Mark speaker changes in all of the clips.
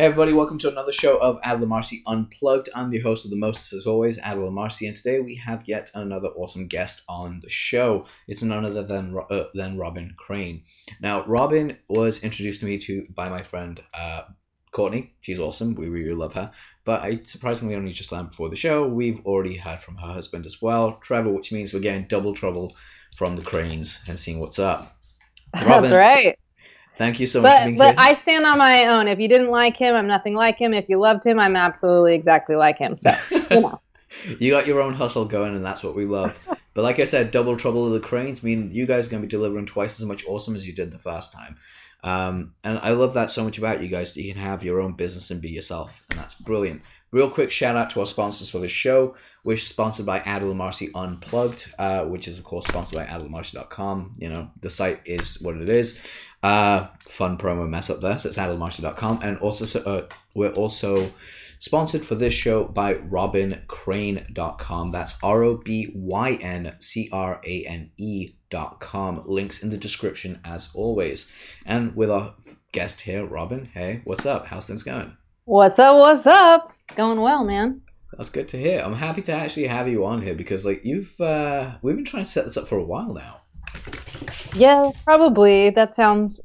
Speaker 1: Hey everybody, welcome to another show of Adela Marcy Unplugged. I'm the host of the most, as always, Adela Marcy, and today we have yet another awesome guest on the show. It's none other than uh, than Robyn Crane. Now, Robyn was introduced to me to by my friend uh, Courtney. She's awesome. We really love her. But I surprisingly only just learned before the show. We've already heard from her husband as well, Trevor, which means we're getting double trouble from the Cranes and seeing what's up.
Speaker 2: Robyn, That's right.
Speaker 1: Thank you so much.
Speaker 2: But but here. I stand on my own. If you didn't like him, I'm nothing like him. If you loved him, I'm absolutely exactly like him. So you know.
Speaker 1: you got your own hustle going, and that's what we love. but like I said, double trouble of the cranes mean you guys are going to be delivering twice as much awesome as you did the first time. Um, and I love that so much about you guys that you can have your own business and be yourself, and that's brilliant. Real quick shout out to our sponsors for the show. We're sponsored by Adela Marcy Unplugged, uh, which is of course sponsored by adelamarcy.com. You know the site is what it is. Uh, fun promo mess up there. So it's adelamarcy.com. And also, uh, we're also sponsored for this show by robyncrane.com. That's R O B Y N C R A N E.com. Links in the description as always. And with our guest here, Robyn, hey, what's up? How's things going?
Speaker 2: What's up? What's up? It's going well, man.
Speaker 1: That's good to hear. I'm happy to actually have you on here because, like, you've uh, we've been trying to set this up for a while now.
Speaker 2: Yeah, probably. That sounds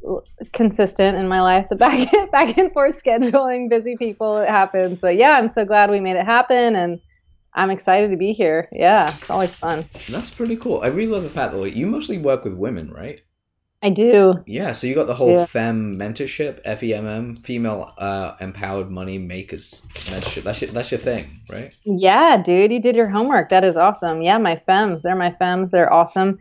Speaker 2: consistent in my life. The back back and forth scheduling, busy people, it happens. But yeah, I'm so glad we made it happen, and I'm excited to be here. Yeah, it's always fun.
Speaker 1: That's pretty cool. I really love the fact that like, you mostly work with women, right?
Speaker 2: I do.
Speaker 1: Yeah, so you got the whole yeah. fem mentorship, FEMM, female uh, empowered money makers mentorship. That's your, that's your thing, right?
Speaker 2: Yeah, dude, you did your homework. That is awesome. Yeah, my fems, they're my fems. They're awesome.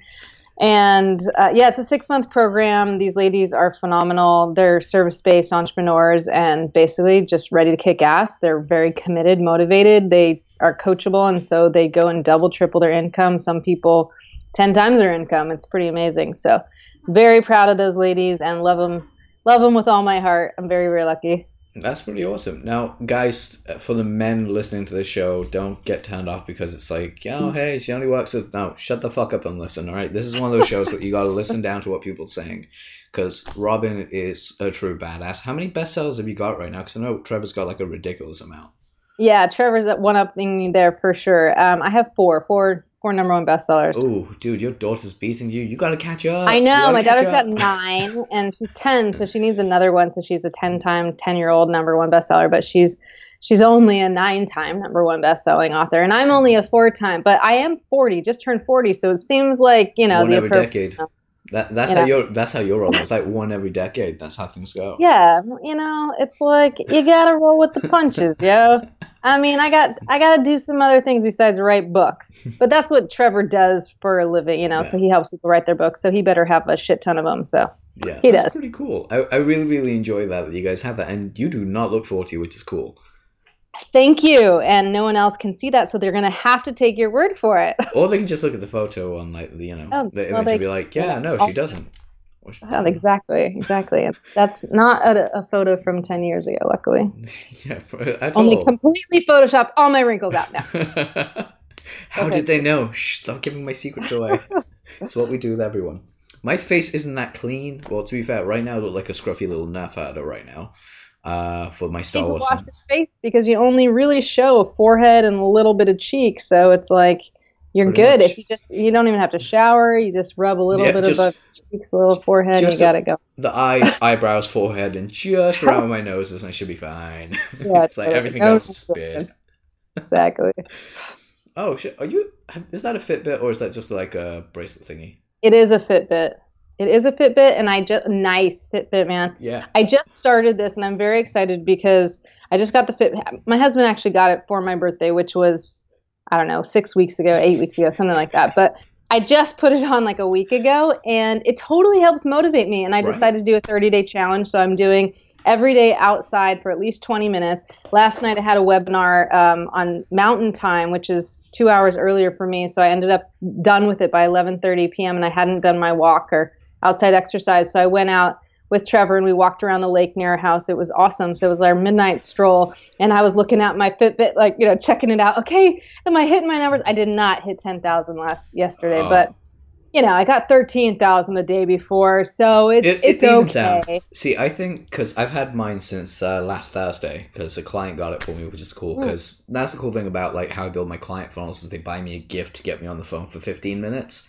Speaker 2: And uh, yeah, it's a six month program. These ladies are phenomenal. They're service based entrepreneurs and basically just ready to kick ass. They're very committed, motivated. They are coachable, and so they go and double, triple their income. Some people 10 times their income. It's pretty amazing. So, very proud of those ladies and love them, love them with all my heart. I'm very, very lucky.
Speaker 1: That's pretty awesome. Now, guys, for the men listening to the show, don't get turned off because it's like, oh, hey, she only works at. No, shut the fuck up and listen, all right? This is one of those shows that you got to listen down to what people saying because Robyn is a true badass. How many bestsellers have you got right now? Because I know Trevor's got like a ridiculous amount.
Speaker 2: Yeah, Trevor's at one up there for sure. Um, I have four, four four number one bestsellers.
Speaker 1: Oh, dude, your daughter's beating you. You got to catch up.
Speaker 2: I know. My daughter's got nine and she's 10, so she needs another one. So she's a 10 time, 10 year old number one bestseller, but she's she's only a nine time number one bestselling author. And I'm only a four time, but I am 40, just turned 40. So it seems like, you know,
Speaker 1: one the every decade. That, that's you how you're that's how you're rolling. It's like one every decade. That's how things go.
Speaker 2: Yeah, you know, it's like you gotta roll with the punches, yo. I mean, I got I gotta do some other things besides write books, but that's what Trevor does for a living, you know. Yeah. So he helps people write their books. So he better have a shit ton of them. So
Speaker 1: yeah, he that's does. Pretty cool. I, I really really enjoy that that you guys have that, and you do not look forty, which is cool.
Speaker 2: Thank you. And no one else can see that, so they're going to have to take your word for it.
Speaker 1: or they can just look at the photo on, like, you know, oh, the image well, and be like, yeah, no, she doesn't.
Speaker 2: Oh, exactly, exactly. That's not a, a, photo from 10 years ago, luckily.
Speaker 1: yeah,
Speaker 2: Only
Speaker 1: all.
Speaker 2: completely photoshopped all my wrinkles out now.
Speaker 1: How okay. did they know? Shh, stop giving my secrets away. That's what we do with everyone. My face isn't that clean. Well, to be fair, right now I look like a scruffy little nerf herder right now uh, for my Star Wars.
Speaker 2: Wash face because you only really show a forehead and a little bit of cheek, so it's like you're Pretty good much. if you just you don't even have to shower. You just rub a little yeah, bit just, of cheeks, a little forehead, and you got to go.
Speaker 1: The eyes, eyebrows, forehead, and just around my noses, and I should be fine. Yeah, it's like everything else is spit.
Speaker 2: Exactly.
Speaker 1: oh shit! Are you? Is that a Fitbit or is that just like a bracelet thingy?
Speaker 2: It is a Fitbit. It is a Fitbit, and I just nice Fitbit, man.
Speaker 1: Yeah.
Speaker 2: I just started this, and I'm very excited because I just got the Fit. My husband actually got it for my birthday, which was I don't know six weeks ago, eight weeks ago, something like that. But I just put it on like a week ago, and it totally helps motivate me. And I decided to do a 30 day challenge, so I'm doing every day outside for at least 20 minutes. Last night I had a webinar um, on Mountain Time, which is two hours earlier for me, so I ended up done with it by 11:30 p.m. and I hadn't done my walk or outside exercise. So I went out with Trevor and we walked around the lake near our house. It was awesome. So it was our midnight stroll and I was looking at my Fitbit, like, you know, checking it out. Okay, am I hitting my numbers? I did not hit 10,000 last yesterday, oh. but you know, I got thirteen thousand the day before, so it's
Speaker 1: It- it
Speaker 2: it's
Speaker 1: out.
Speaker 2: okay.
Speaker 1: See, I think because I've had mine since uh, last Thursday because a client got it for me, which is cool.
Speaker 2: Mm.
Speaker 1: Because that's the cool thing about like how I build my client funnels is they buy me a gift to get me on the phone for fifteen minutes.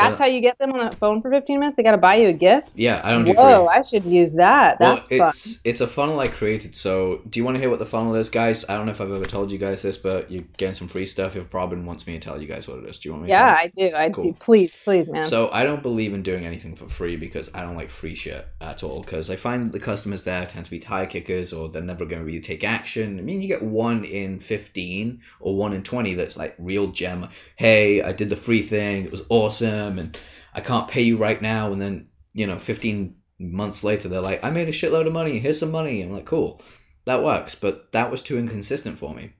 Speaker 2: That's
Speaker 1: Yeah.
Speaker 2: how you get them on the phone for fifteen minutes. They got to buy you a gift.
Speaker 1: Yeah, I don't do
Speaker 2: Whoa,
Speaker 1: free.
Speaker 2: I should use that.
Speaker 1: Well,
Speaker 2: That's fun.
Speaker 1: it's it's a funnel I created. So, do you want to hear what the funnel is, guys? I don't know if I've ever told you guys this, but you're getting some free stuff. If Robyn wants me to tell you guys what it is, do you want me?
Speaker 2: Yeah,
Speaker 1: to
Speaker 2: I do. I
Speaker 1: Cool.
Speaker 2: do. Please, please, man.
Speaker 1: So I don't believe in doing anything for free because I don't like free shit at all. Because I find the customers there tend to be tire kickers or they're never going to really take action. I mean, you get one in fifteen or one in twenty that's like real gem. Hey, I did the free thing. It was awesome, and I can't pay you right now. And then you know, fifteen months later, they're like, I made a shitload of money. Here's some money. I'm like, cool, that works. But that was too inconsistent for me.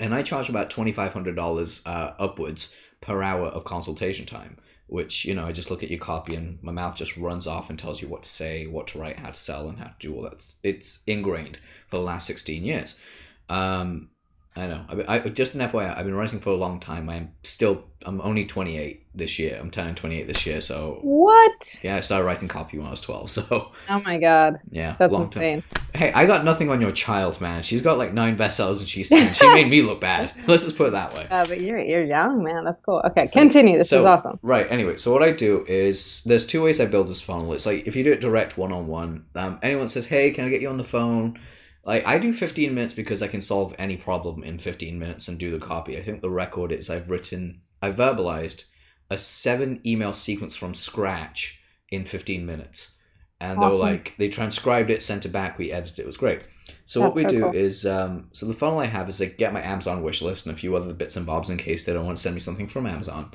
Speaker 1: And I charge about twenty five hundred dollars uh, upwards per hour of consultation time which you know i just look at your copy and my mouth just runs off and tells you what to say what to write how to sell and how to do all that it's ingrained for the last 16 years um i know I, I just an fyi i've been writing for a long time i'm still i'm only 28 this year i'm turning 28 this year so
Speaker 2: what?
Speaker 1: yeah i started writing copy when i was 12 so
Speaker 2: Oh my god,
Speaker 1: yeah
Speaker 2: that's
Speaker 1: long time
Speaker 2: insane.
Speaker 1: hey i got nothing on your child man she's got like nine bestsellers and she's 10 she made me look bad let's just put it that way
Speaker 2: Uh, but you're you're young, man. That's cool. Okay, continue. This
Speaker 1: So-
Speaker 2: is awesome.
Speaker 1: Right. Anyway, so what I do is there's two ways I build this funnel. It's like if you do it direct one on one, um, anyone says, "Hey, can I get you on the phone?" Like I do 15 minutes because I can solve any problem in 15 minutes and do the copy. I think the record is I've written, I verbalized a seven email sequence from scratch in 15 minutes, and they were like they transcribed it, sent it back, we edited it. It was great. So what we
Speaker 2: so
Speaker 1: do
Speaker 2: cool.
Speaker 1: is, um, so the funnel I have is I get my Amazon wish list and a few other bits and bobs in case they don't want to send me something from Amazon.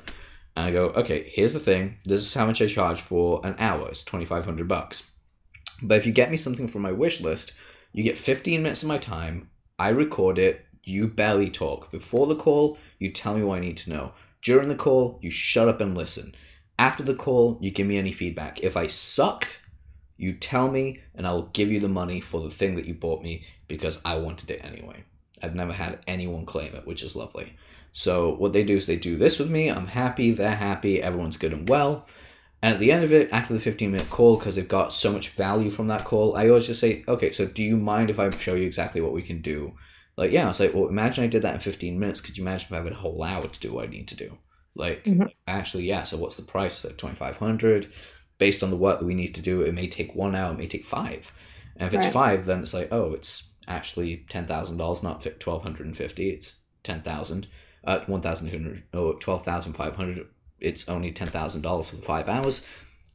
Speaker 1: And I go, okay, here's the thing. This is how much I charge for an hour. It's twenty five hundred bucks. But if you get me something from my wish list, you get fifteen minutes of my time. I record it. You barely talk. Before the call, you tell me what I need to know. During the call, you shut up and listen. After the call, you give me any feedback. If I sucked, you tell me, and I will give you the money for the thing that you bought me because I wanted it anyway. I've never had anyone claim it, which is lovely. So what they do is they do this with me. I'm happy. They're happy. Everyone's good and well. And at the end of it, after the 15 minute call, because they've got so much value from that call, I always just say, okay, so do you mind if I show you exactly what we can do? Like, yeah, I was like, well, imagine I did that in 15 minutes. Could you imagine if I had a whole hour to do what I need to do? Like,
Speaker 2: Mhm.
Speaker 1: actually, yeah. So what's the price? Like 2500 Based on the work that we need to do, it may take one hour, it may take five. And if it's five, then it's like, oh, it's actually $10,000, not 1250 It's 10000 uh, 1200 or 12500 It's only $10,000 for the five hours.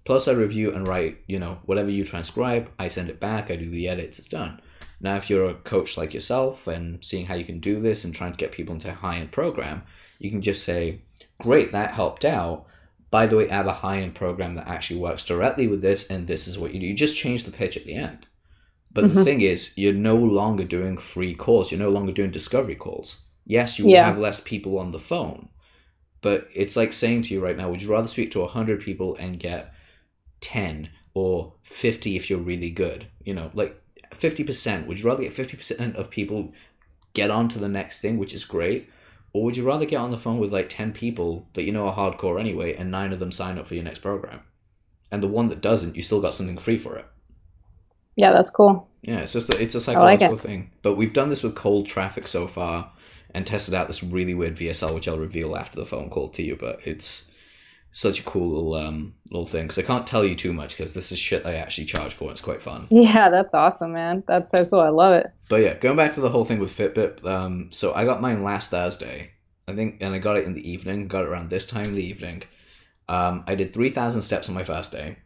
Speaker 1: Plus, I review and write, you know, whatever you transcribe, I send it back, I do the edits, it's done. Now, if you're a coach like yourself and seeing how you can do this and trying to get people into a high end program, you can just say, Great, that helped out. By the way, I have a high end program that actually works directly with this, and this is what you do. You just change the pitch at the end. But the
Speaker 2: Mhm.
Speaker 1: thing is, you're no longer doing free calls, you're no longer doing discovery calls. Yes, you will
Speaker 2: Yeah.
Speaker 1: have less people on the phone, but it's like saying to you right now, would you rather speak to 100 people and get 10 or 50 if you're really good? You know, like 50%. Would you rather get 50% of people get on to the next thing, which is great? Or would you rather get on the phone with like 10 people that you know are hardcore anyway and nine of them sign up for your next program? And the one that doesn't, you still got something free for it.
Speaker 2: Yeah, that's cool.
Speaker 1: Yeah, it's just a, it's a
Speaker 2: I like
Speaker 1: psychological thing. But we've done this with cold traffic so far and tested out this really weird VSL, which I'll reveal after the phone call to you. But it's such a cool little, um, little thing. Because I can't tell you too much because this is shit I actually charge for. It's quite fun.
Speaker 2: Yeah, that's awesome, man. That's so cool. I love it.
Speaker 1: But yeah, going back to the whole thing with Fitbit. Um, so I got mine last Thursday, I think, and I got it in the evening. Got it around this time in the evening. Um, I did three thousand steps on my first day,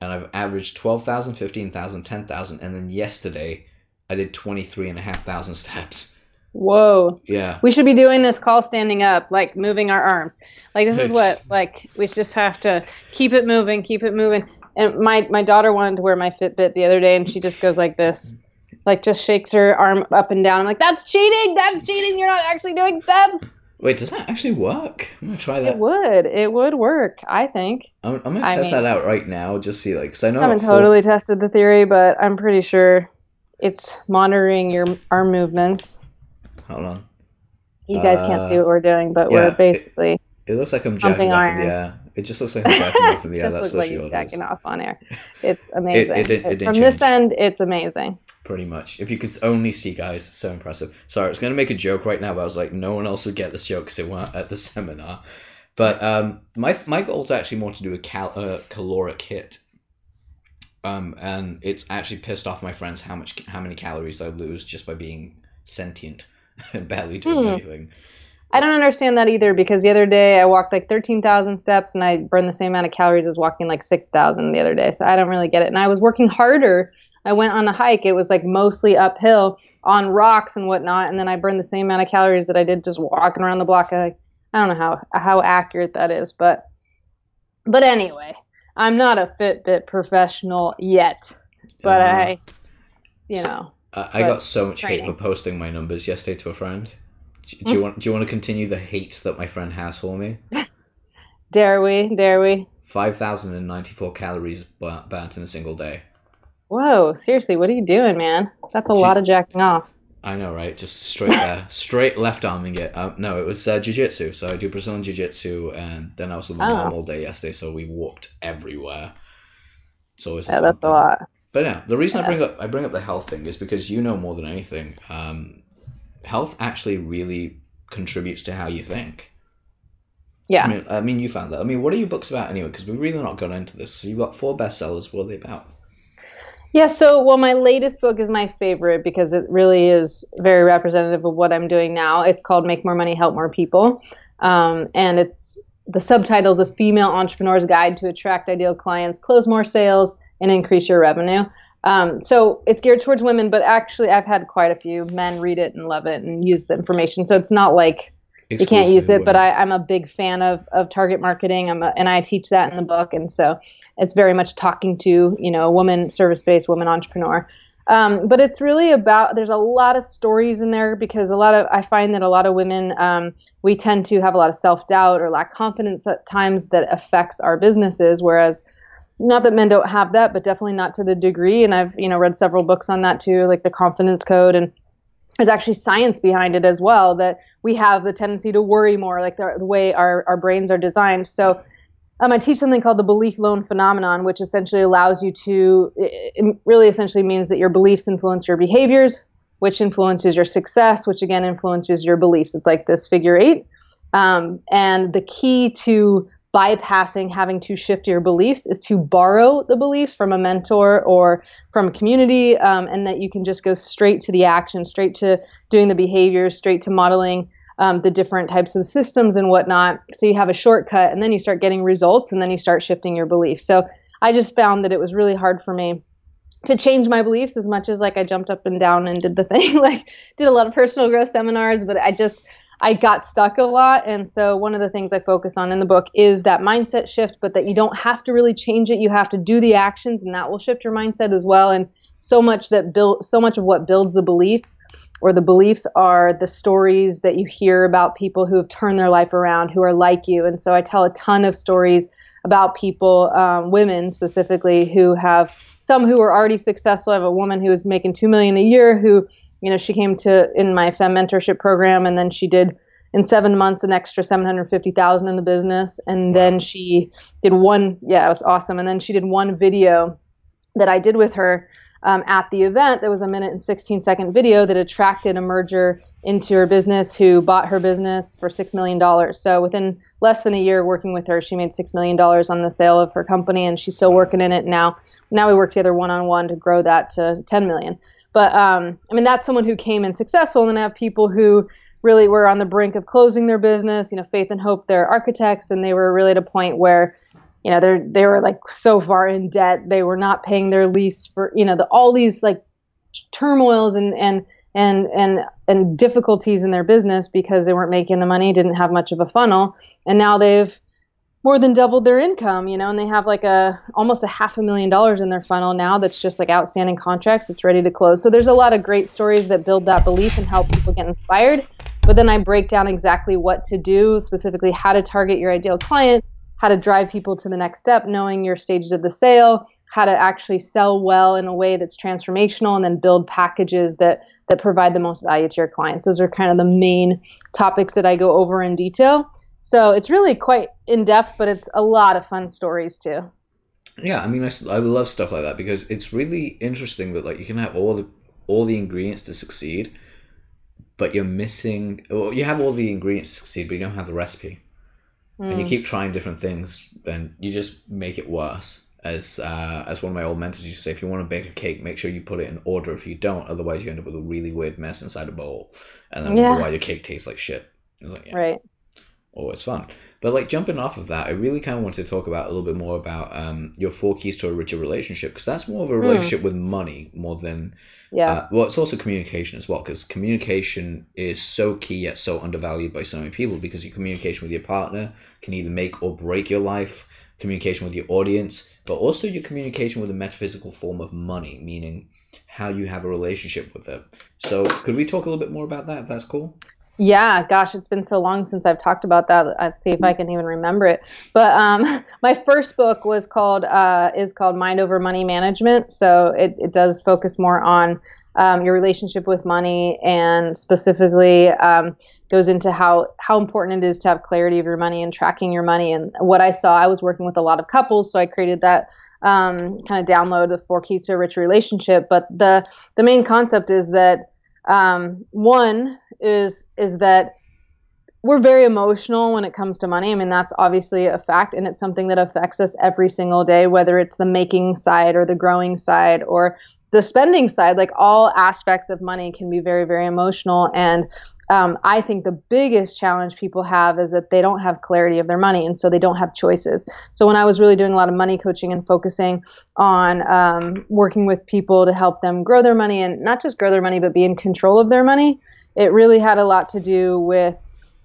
Speaker 1: and I've averaged 12,000, 15,000, 10,000, and then yesterday I did 23,500 steps.
Speaker 2: Whoa.
Speaker 1: Yeah.
Speaker 2: We should be doing this call standing up, like moving our arms. Like this is what like we just have to keep it moving, keep it moving. And my my daughter wanted to wear my Fitbit the other day and she just goes like this. Like just shakes her arm up and down. I'm like, that's cheating, that's cheating, you're not actually doing steps.
Speaker 1: Wait, does that actually work? I'm gonna try that.
Speaker 2: It would. It would work, I think.
Speaker 1: I'm, I'm gonna
Speaker 2: I
Speaker 1: test
Speaker 2: mean-
Speaker 1: that out right now. Just see, like, because I know
Speaker 2: I haven't
Speaker 1: full-
Speaker 2: totally tested the theory, but I'm pretty sure it's monitoring your arm movements.
Speaker 1: Hold on.
Speaker 2: You guys can't
Speaker 1: Uh,
Speaker 2: see what we're doing, but
Speaker 1: yeah,
Speaker 2: we're basically
Speaker 1: It looks like I'm jacking off in
Speaker 2: iron.
Speaker 1: the air. It just looks like I'm jacking off in the air. That's
Speaker 2: looks like
Speaker 1: literally
Speaker 2: he's
Speaker 1: what it is.
Speaker 2: jacking off on air. It's amazing.
Speaker 1: it it
Speaker 2: From this end, it's amazing.
Speaker 1: Pretty much. If you could only see, guys, so impressive. Sorry, I was going to make a joke right now, but I was like, no one else would get this joke because they weren't at the seminar. But um, my my goal's actually more to do a cal- uh, caloric hit. Um, and it's actually pissed off my friends how much how many calories I lose just by being sentient barely doing
Speaker 2: Hmm.
Speaker 1: anything.
Speaker 2: I don't understand that either because the other day I walked like 13,000 steps and I burned the same amount of calories as walking like 6,000 the other day. So I don't really get it. And I was working harder. I went on a hike. It was like mostly uphill on rocks and whatnot. And then I burned the same amount of calories that I did just walking around the block. I, I don't know how, how accurate that is, but, but anyway, I'm not a Fitbit professional yet, but
Speaker 1: Uh,
Speaker 2: I, you know,
Speaker 1: I, I got so much hate for posting my numbers yesterday to a friend. Do, do you want do you want to continue the hate that my friend has for me?
Speaker 2: dare we, dare we?
Speaker 1: Five thousand and ninety four calories burnt in a single day.
Speaker 2: Whoa, seriously, what are you doing, man? That's a lot of jacking off.
Speaker 1: I know, right? Just straight there, straight left arming it. Um, no, it was uh, jiu-jitsu. So I do Brazilian jiu-jitsu, and then I was with my
Speaker 2: Oh.
Speaker 1: mom all day yesterday. So we walked everywhere. It's always a
Speaker 2: Yeah, that's a lot.
Speaker 1: But yeah, the reason I bring up I bring up the health thing is because you know more than anything. Um, health actually really contributes to how you think.
Speaker 2: Yeah.
Speaker 1: I mean, I mean, you found that. I mean, what are your books about anyway? Because we've really not gone into this. So you've got four bestsellers. What are they about?
Speaker 2: Yeah, so well my latest book is my favorite because it really is very representative of what I'm doing now. It's called Make More Money, Help More People. Um, and it's the subtitles a female entrepreneur's guide to attract ideal clients, close more sales, and increase your revenue. Um, so it's geared towards women, but actually I've had quite a few men read it and love it and use the information. So it's not like you can't use it, but I, I'm a big fan of, of target marketing. I'm a, and I teach that in the book. And so it's very much talking to, you know, a woman service based woman entrepreneur. Um, but it's really about, there's a lot of stories in there because a lot of, I find that a lot of women, um, we tend to have a lot of self doubt or lack confidence at times that affects our businesses. Whereas not that men don't have that, but definitely not to the degree. And I've, you know, read several books on that too, like the confidence code. And there's actually science behind it as well that we have the tendency to worry more like the, the way our, our brains are designed. So um, i teach something called the belief loan phenomenon which essentially allows you to it really essentially means that your beliefs influence your behaviors which influences your success which again influences your beliefs. It's like this figure eight. Um, and the key to bypassing having to shift your beliefs is to borrow the beliefs from a mentor or from a community um, and that you can just go straight to the action straight to doing the behaviors straight to modeling um, the different types of systems and whatnot. So you have a shortcut and then you start getting results and then you start shifting your beliefs. So i just found that it was really hard for me to change my beliefs as much as like i jumped up and down and did the thing. Like did a lot of personal growth seminars but i just I got stuck a lot. And so, one of the things I focus on in the book is that mindset shift, but that you don't have to really change it. You have to do the actions, and that will shift your mindset as well. And so much that build, so much of what builds a belief or the beliefs are the stories that you hear about people who have turned their life around, who are like you. And so, I tell a ton of stories about people, um, women specifically, who have some who are already successful. I have a woman who is making two million a year who you know, she came to in my fem mentorship program, and then she did in seven months an extra seven hundred fifty thousand in the business, and then she did one. Yeah, it was awesome. And then she did one video that I did with her um, at the event. That was a minute and sixteen second video that attracted a merger into her business who bought her business for six million dollars. So within less than a year working with her, she made six million dollars on the sale of her company, and she's still working in it now. Now we work together one on one to grow that to ten million. But um, I mean, that's someone who came in successful, and then I have people who really were on the brink of closing their business. You know, Faith and Hope, they're architects, and they were really at a point where, you know, they they were like so far in debt, they were not paying their lease for, you know, the, all these like turmoils and and and and and difficulties in their business because they weren't making the money, didn't have much of a funnel, and now they've more than doubled their income, you know, and they have like a almost a half a million dollars in their funnel now that's just like outstanding contracts. It's ready to close. So there's a lot of great stories that build that belief and help people get inspired. But then I break down exactly what to do, specifically how to target your ideal client, how to drive people to the next step, knowing your stages of the sale, how to actually sell well in a way that's transformational, and then build packages that that provide the most value to your clients. Those are kind of the main topics that I go over in detail. So it's really quite in depth, but it's a lot of fun stories too.
Speaker 1: Yeah, I mean, I, I love stuff like that because it's really interesting that like you can have all the all the ingredients to succeed, but you're missing. Well, you have all the ingredients to succeed, but you don't have the recipe, mm. and you hmm. keep trying different things, and you just make it worse. As uh, as one of my old mentors used to say, if you want to bake a cake, make sure you put it in order. If you don't, otherwise you end up with a really weird mess inside a bowl, and then yeah. why your cake tastes like shit.
Speaker 2: It's like, yeah. Right
Speaker 1: always fun. But like jumping off of that, I really kind of want to talk about a little bit more about um, your four keys to a richer relationship because that's more of a hmm. relationship mm. with money more than yeah. Uh, well, it's also communication as well because communication is so key yet so undervalued by so many people because your communication with your partner can either make or break your life. Communication with your audience, but also your communication with a metaphysical form of money, meaning how you have a relationship with it. So, could we talk a little bit more about that? If that's cool.
Speaker 2: Yeah, gosh, it's been so long since I've talked about that. Let's see if I can even remember it. But um, my first book was called uh, is called Mind Over Money Management. So it, it does focus more on um, your relationship with money and specifically um, goes into how how important it is to have clarity of your money and tracking your money. And what I saw, I was working with a lot of couples, so I created that um, kind of download the four keys to a rich relationship. But the the main concept is that um, one is is that we're very emotional when it comes to money. I mean, that's obviously a fact, and it's something that affects us every single day, whether it's the making side or the growing side or the spending side. Like all aspects of money can be very, very emotional. And um, I think the biggest challenge people have is that they don't have clarity of their money, and so they don't have choices. So when I was really doing a lot of money coaching and focusing on um, working with people to help them grow their money and not just grow their money, but be in control of their money, it really had a lot to do with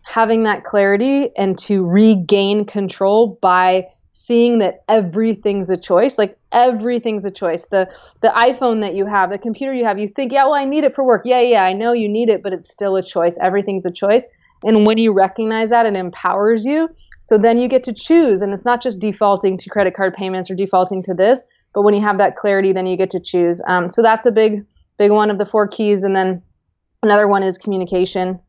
Speaker 2: having that clarity and to regain control by seeing that everything's a choice like everything's a choice. The the iphone that you have the computer you have you think yeah well i need it for work. Yeah yeah i know you need it but it's still a choice. Everything's a choice. And when you recognize that it empowers you. So then you get to choose and it's not just defaulting to credit card payments or defaulting to this but when you have that clarity then you get to choose. Um, so that's a big big one of the four keys. And then another one is communication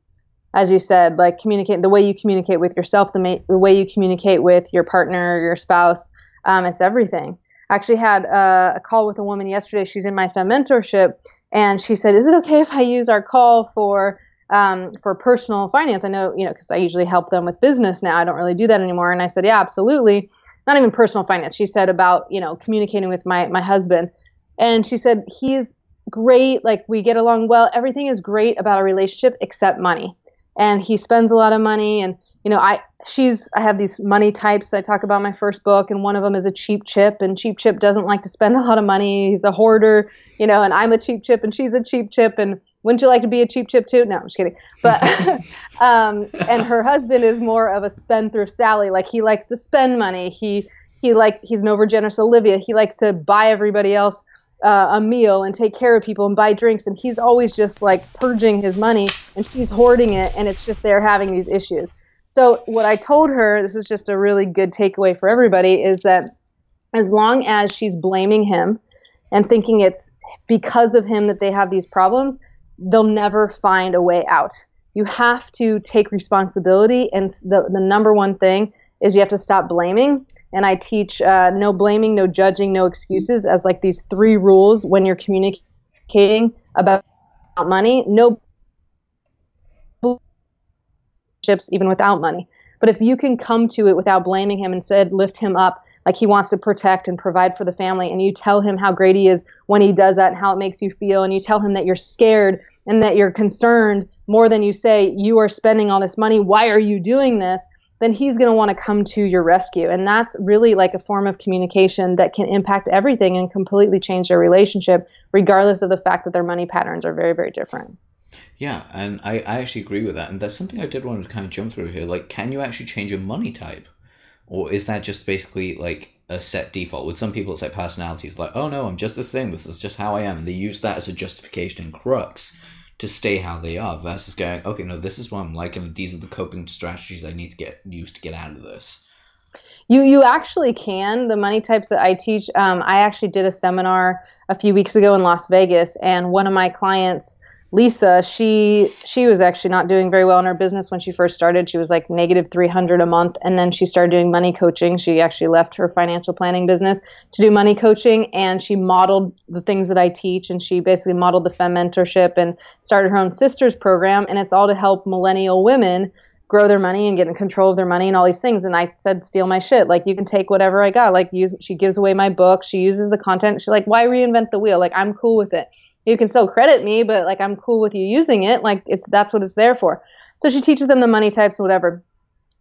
Speaker 2: as you said, like communicate the way you communicate with yourself, the, ma- the way you communicate with your partner, your spouse, um, it's everything. I actually had uh, a call with a woman yesterday. She's in my Fem mentorship, and she said, "Is it okay if I use our call for um, for personal finance?" I know, you know, because I usually help them with business now. I don't really do that anymore. And I said, "Yeah, absolutely." Not even personal finance. She said about you know communicating with my my husband, and she said he's great. Like we get along well. Everything is great about our relationship except money. And he spends a lot of money and you know i she's i have these money types i talk about my first book and one of them is a cheap chip and cheap chip doesn't like to spend a lot of money. He's a hoarder you know and i'm a cheap chip and she's a cheap chip and wouldn't you like to be a cheap chip too? No i'm just kidding. But um, and her husband is more of a spendthrift sally. Like he likes to spend money. He he like he's an overgenerous olivia. He likes to buy everybody else uh, a meal and take care of people and buy drinks and he's always just like purging his money and she's hoarding it and it's just they're having these issues. So what i told her this is just a really good takeaway for everybody is that as long as she's blaming him and thinking it's because of him that they have these problems they'll never find a way out. You have to take responsibility and the, the number one thing is you have to stop blaming and I teach uh, no blaming, no judging, no excuses as like these three rules when you're communicating about money. No chips even without money. But if you can come to it without blaming him, instead lift him up like he wants to protect and provide for the family, and you tell him how great he is when he does that and how it makes you feel, and you tell him that you're scared and that you're concerned more than you say you are spending all this money. Why are you doing this? Then he's going to want to come to your rescue. And that's really like a form of communication that can impact everything and completely change their relationship, regardless of the fact that their money patterns are very, very different.
Speaker 1: Yeah, and I, I actually agree with that. And that's something I did want to kind of jump through here. Like, can you actually change your money type? Or is that just basically like a set default? With some people, it's like personalities, like, oh no, I'm just this thing. This is just how I am. And they use that as a justification and crux to stay how they are versus going, okay, no, this is what I'm like, and these are the coping strategies I need to get used to get out of this.
Speaker 2: You you actually can the money types that I teach. Um, I actually did a seminar a few weeks ago in Las Vegas, and one of my clients Lisa, she she was actually not doing very well in her business when she first started. She was like negative 300 a month and then she started doing money coaching. She actually left her financial planning business to do money coaching and she modeled the things that I teach and she basically modeled the fem mentorship and started her own sisters program and it's all to help millennial women grow their money and get in control of their money and all these things. And i said steal my shit. Like you can take whatever i got. Like use she gives away my book. She uses the content. She's like why reinvent the wheel? Like i'm cool with it you can still credit me, but like I'm cool with you using it. Like it's that's what it's there for. So she teaches them the money types and whatever.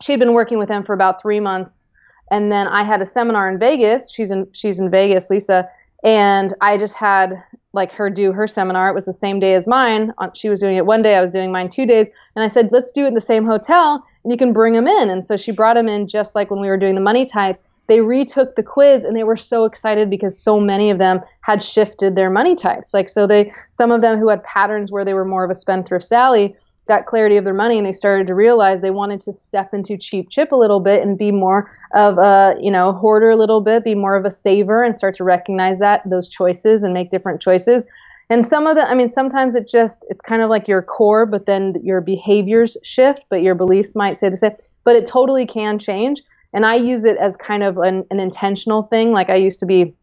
Speaker 2: She'd been working with them for about three months, and then I had a seminar in Vegas. She's in she's in Vegas, Lisa, and I just had like her do her seminar. It was the same day as mine. She was doing it one day. I was doing mine two days, and I said, let's do it in the same hotel, and you can bring them in. And so she brought them in just like when we were doing the money types they retook the quiz and they were so excited because so many of them had shifted their money types. Like so they some of them who had patterns where they were more of a spendthrift Sally got clarity of their money and they started to realize they wanted to step into cheap chip a little bit and be more of a you know hoarder a little bit be more of a saver and start to recognize that those choices and make different choices. And some of the i mean sometimes it just it's kind of like your core but then your behaviors shift but your beliefs might say the same. But it totally can change and I use it as kind of an, an intentional thing. Like I used to be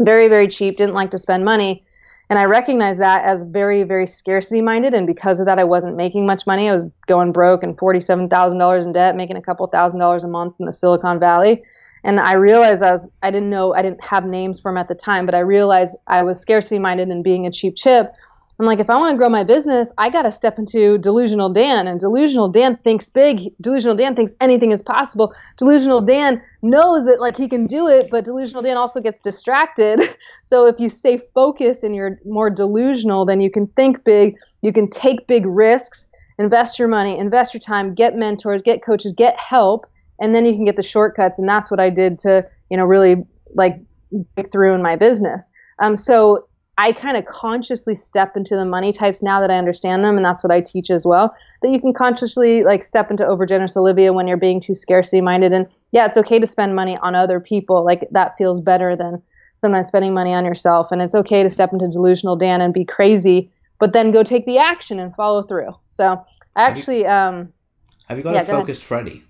Speaker 2: very, very cheap, didn't like to spend money. And I recognize that as very, very scarcity minded. And because of that, I wasn't making much money. I was going broke and $47,000 in debt, making a couple thousand dollars a month in the Silicon Valley. And I realized I was, I didn't know, I didn't have names for them at the time, but I realized I was scarcity minded and being a cheap chip I'm like, if I want to grow my business, I got to step into delusional Dan. And delusional Dan thinks big. Delusional Dan thinks anything is possible. Delusional Dan knows that like he can do it, but delusional Dan also gets distracted. so if you stay focused and you're more delusional, then you can think big. You can take big risks, invest your money, invest your time, get mentors, get coaches, get help, and then you can get the shortcuts. And that's what I did to, you know, really like break through in my business. Um, so I kind of consciously step into the money types now that I understand them, and that's what I teach as well. That you can consciously like step into overgenerous Olivia when you're being too scarcity minded, and yeah, it's okay to spend money on other people. Like that feels better than sometimes spending money on yourself, and it's okay to step into delusional Dan and be crazy, but then go take the action and follow through. So actually,
Speaker 1: have
Speaker 2: you, um,
Speaker 1: have you got yeah, a focused Freddy?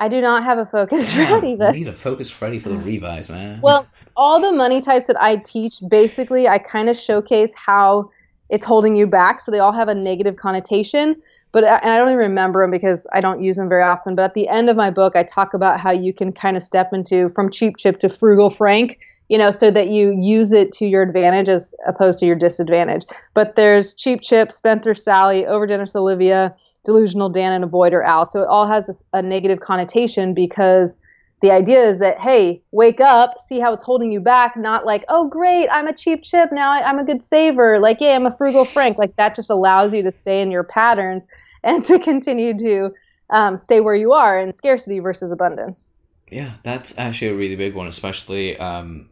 Speaker 2: I do not have a focus Freddy.
Speaker 1: But... need a focus Freddy for the revise, man.
Speaker 2: Well, all the money types that I teach, basically, I kind of showcase how it's holding you back. So they all have a negative connotation. But I, I don't even remember them because I don't use them very often. But at the end of my book, I talk about how you can kind of step into from cheap chip to frugal Frank, you know, so that you use it to your advantage as opposed to your disadvantage. But there's cheap chip, spendthrift Sally, overgenerous Olivia delusional Dan and avoider Al. So it all has a, a negative connotation because the idea is that hey, wake up, see how it's holding you back, not like oh great, I'm a cheap chip now, I, am a good saver, like yeah, I'm a frugal Frank. Like that just allows you to stay in your patterns and to continue to um, stay where you are in scarcity versus abundance.
Speaker 1: Yeah, that's actually a really big one, especially. Um,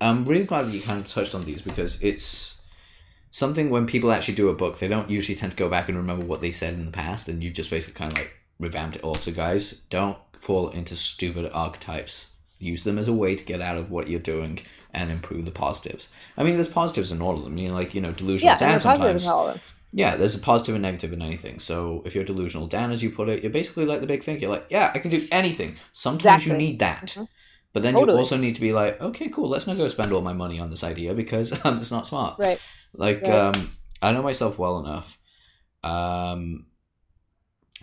Speaker 1: I'm really glad that you kind of touched on these because it's something when people actually do a book, they don't usually tend to go back and remember what they said in the past, and you've just basically kind of like revamped it. Also, guys, don't fall into stupid archetypes. Use them as a way to get out of what you're doing and improve the positives. I mean, there's positives in all of them. You know, like you know, delusional yeah, Dan sometimes. Yeah, there's a positive and negative in anything. So if you're delusional Dan, as you put it, you're basically like the big thing. You're like, yeah, I can do anything. Sometimes exactly. you need that. Mm-hmm. But then totally. you also need to be like, okay, cool, let's not go spend all my money on this idea because um, it's not smart.
Speaker 2: Right.
Speaker 1: Like, um, I know myself well enough um,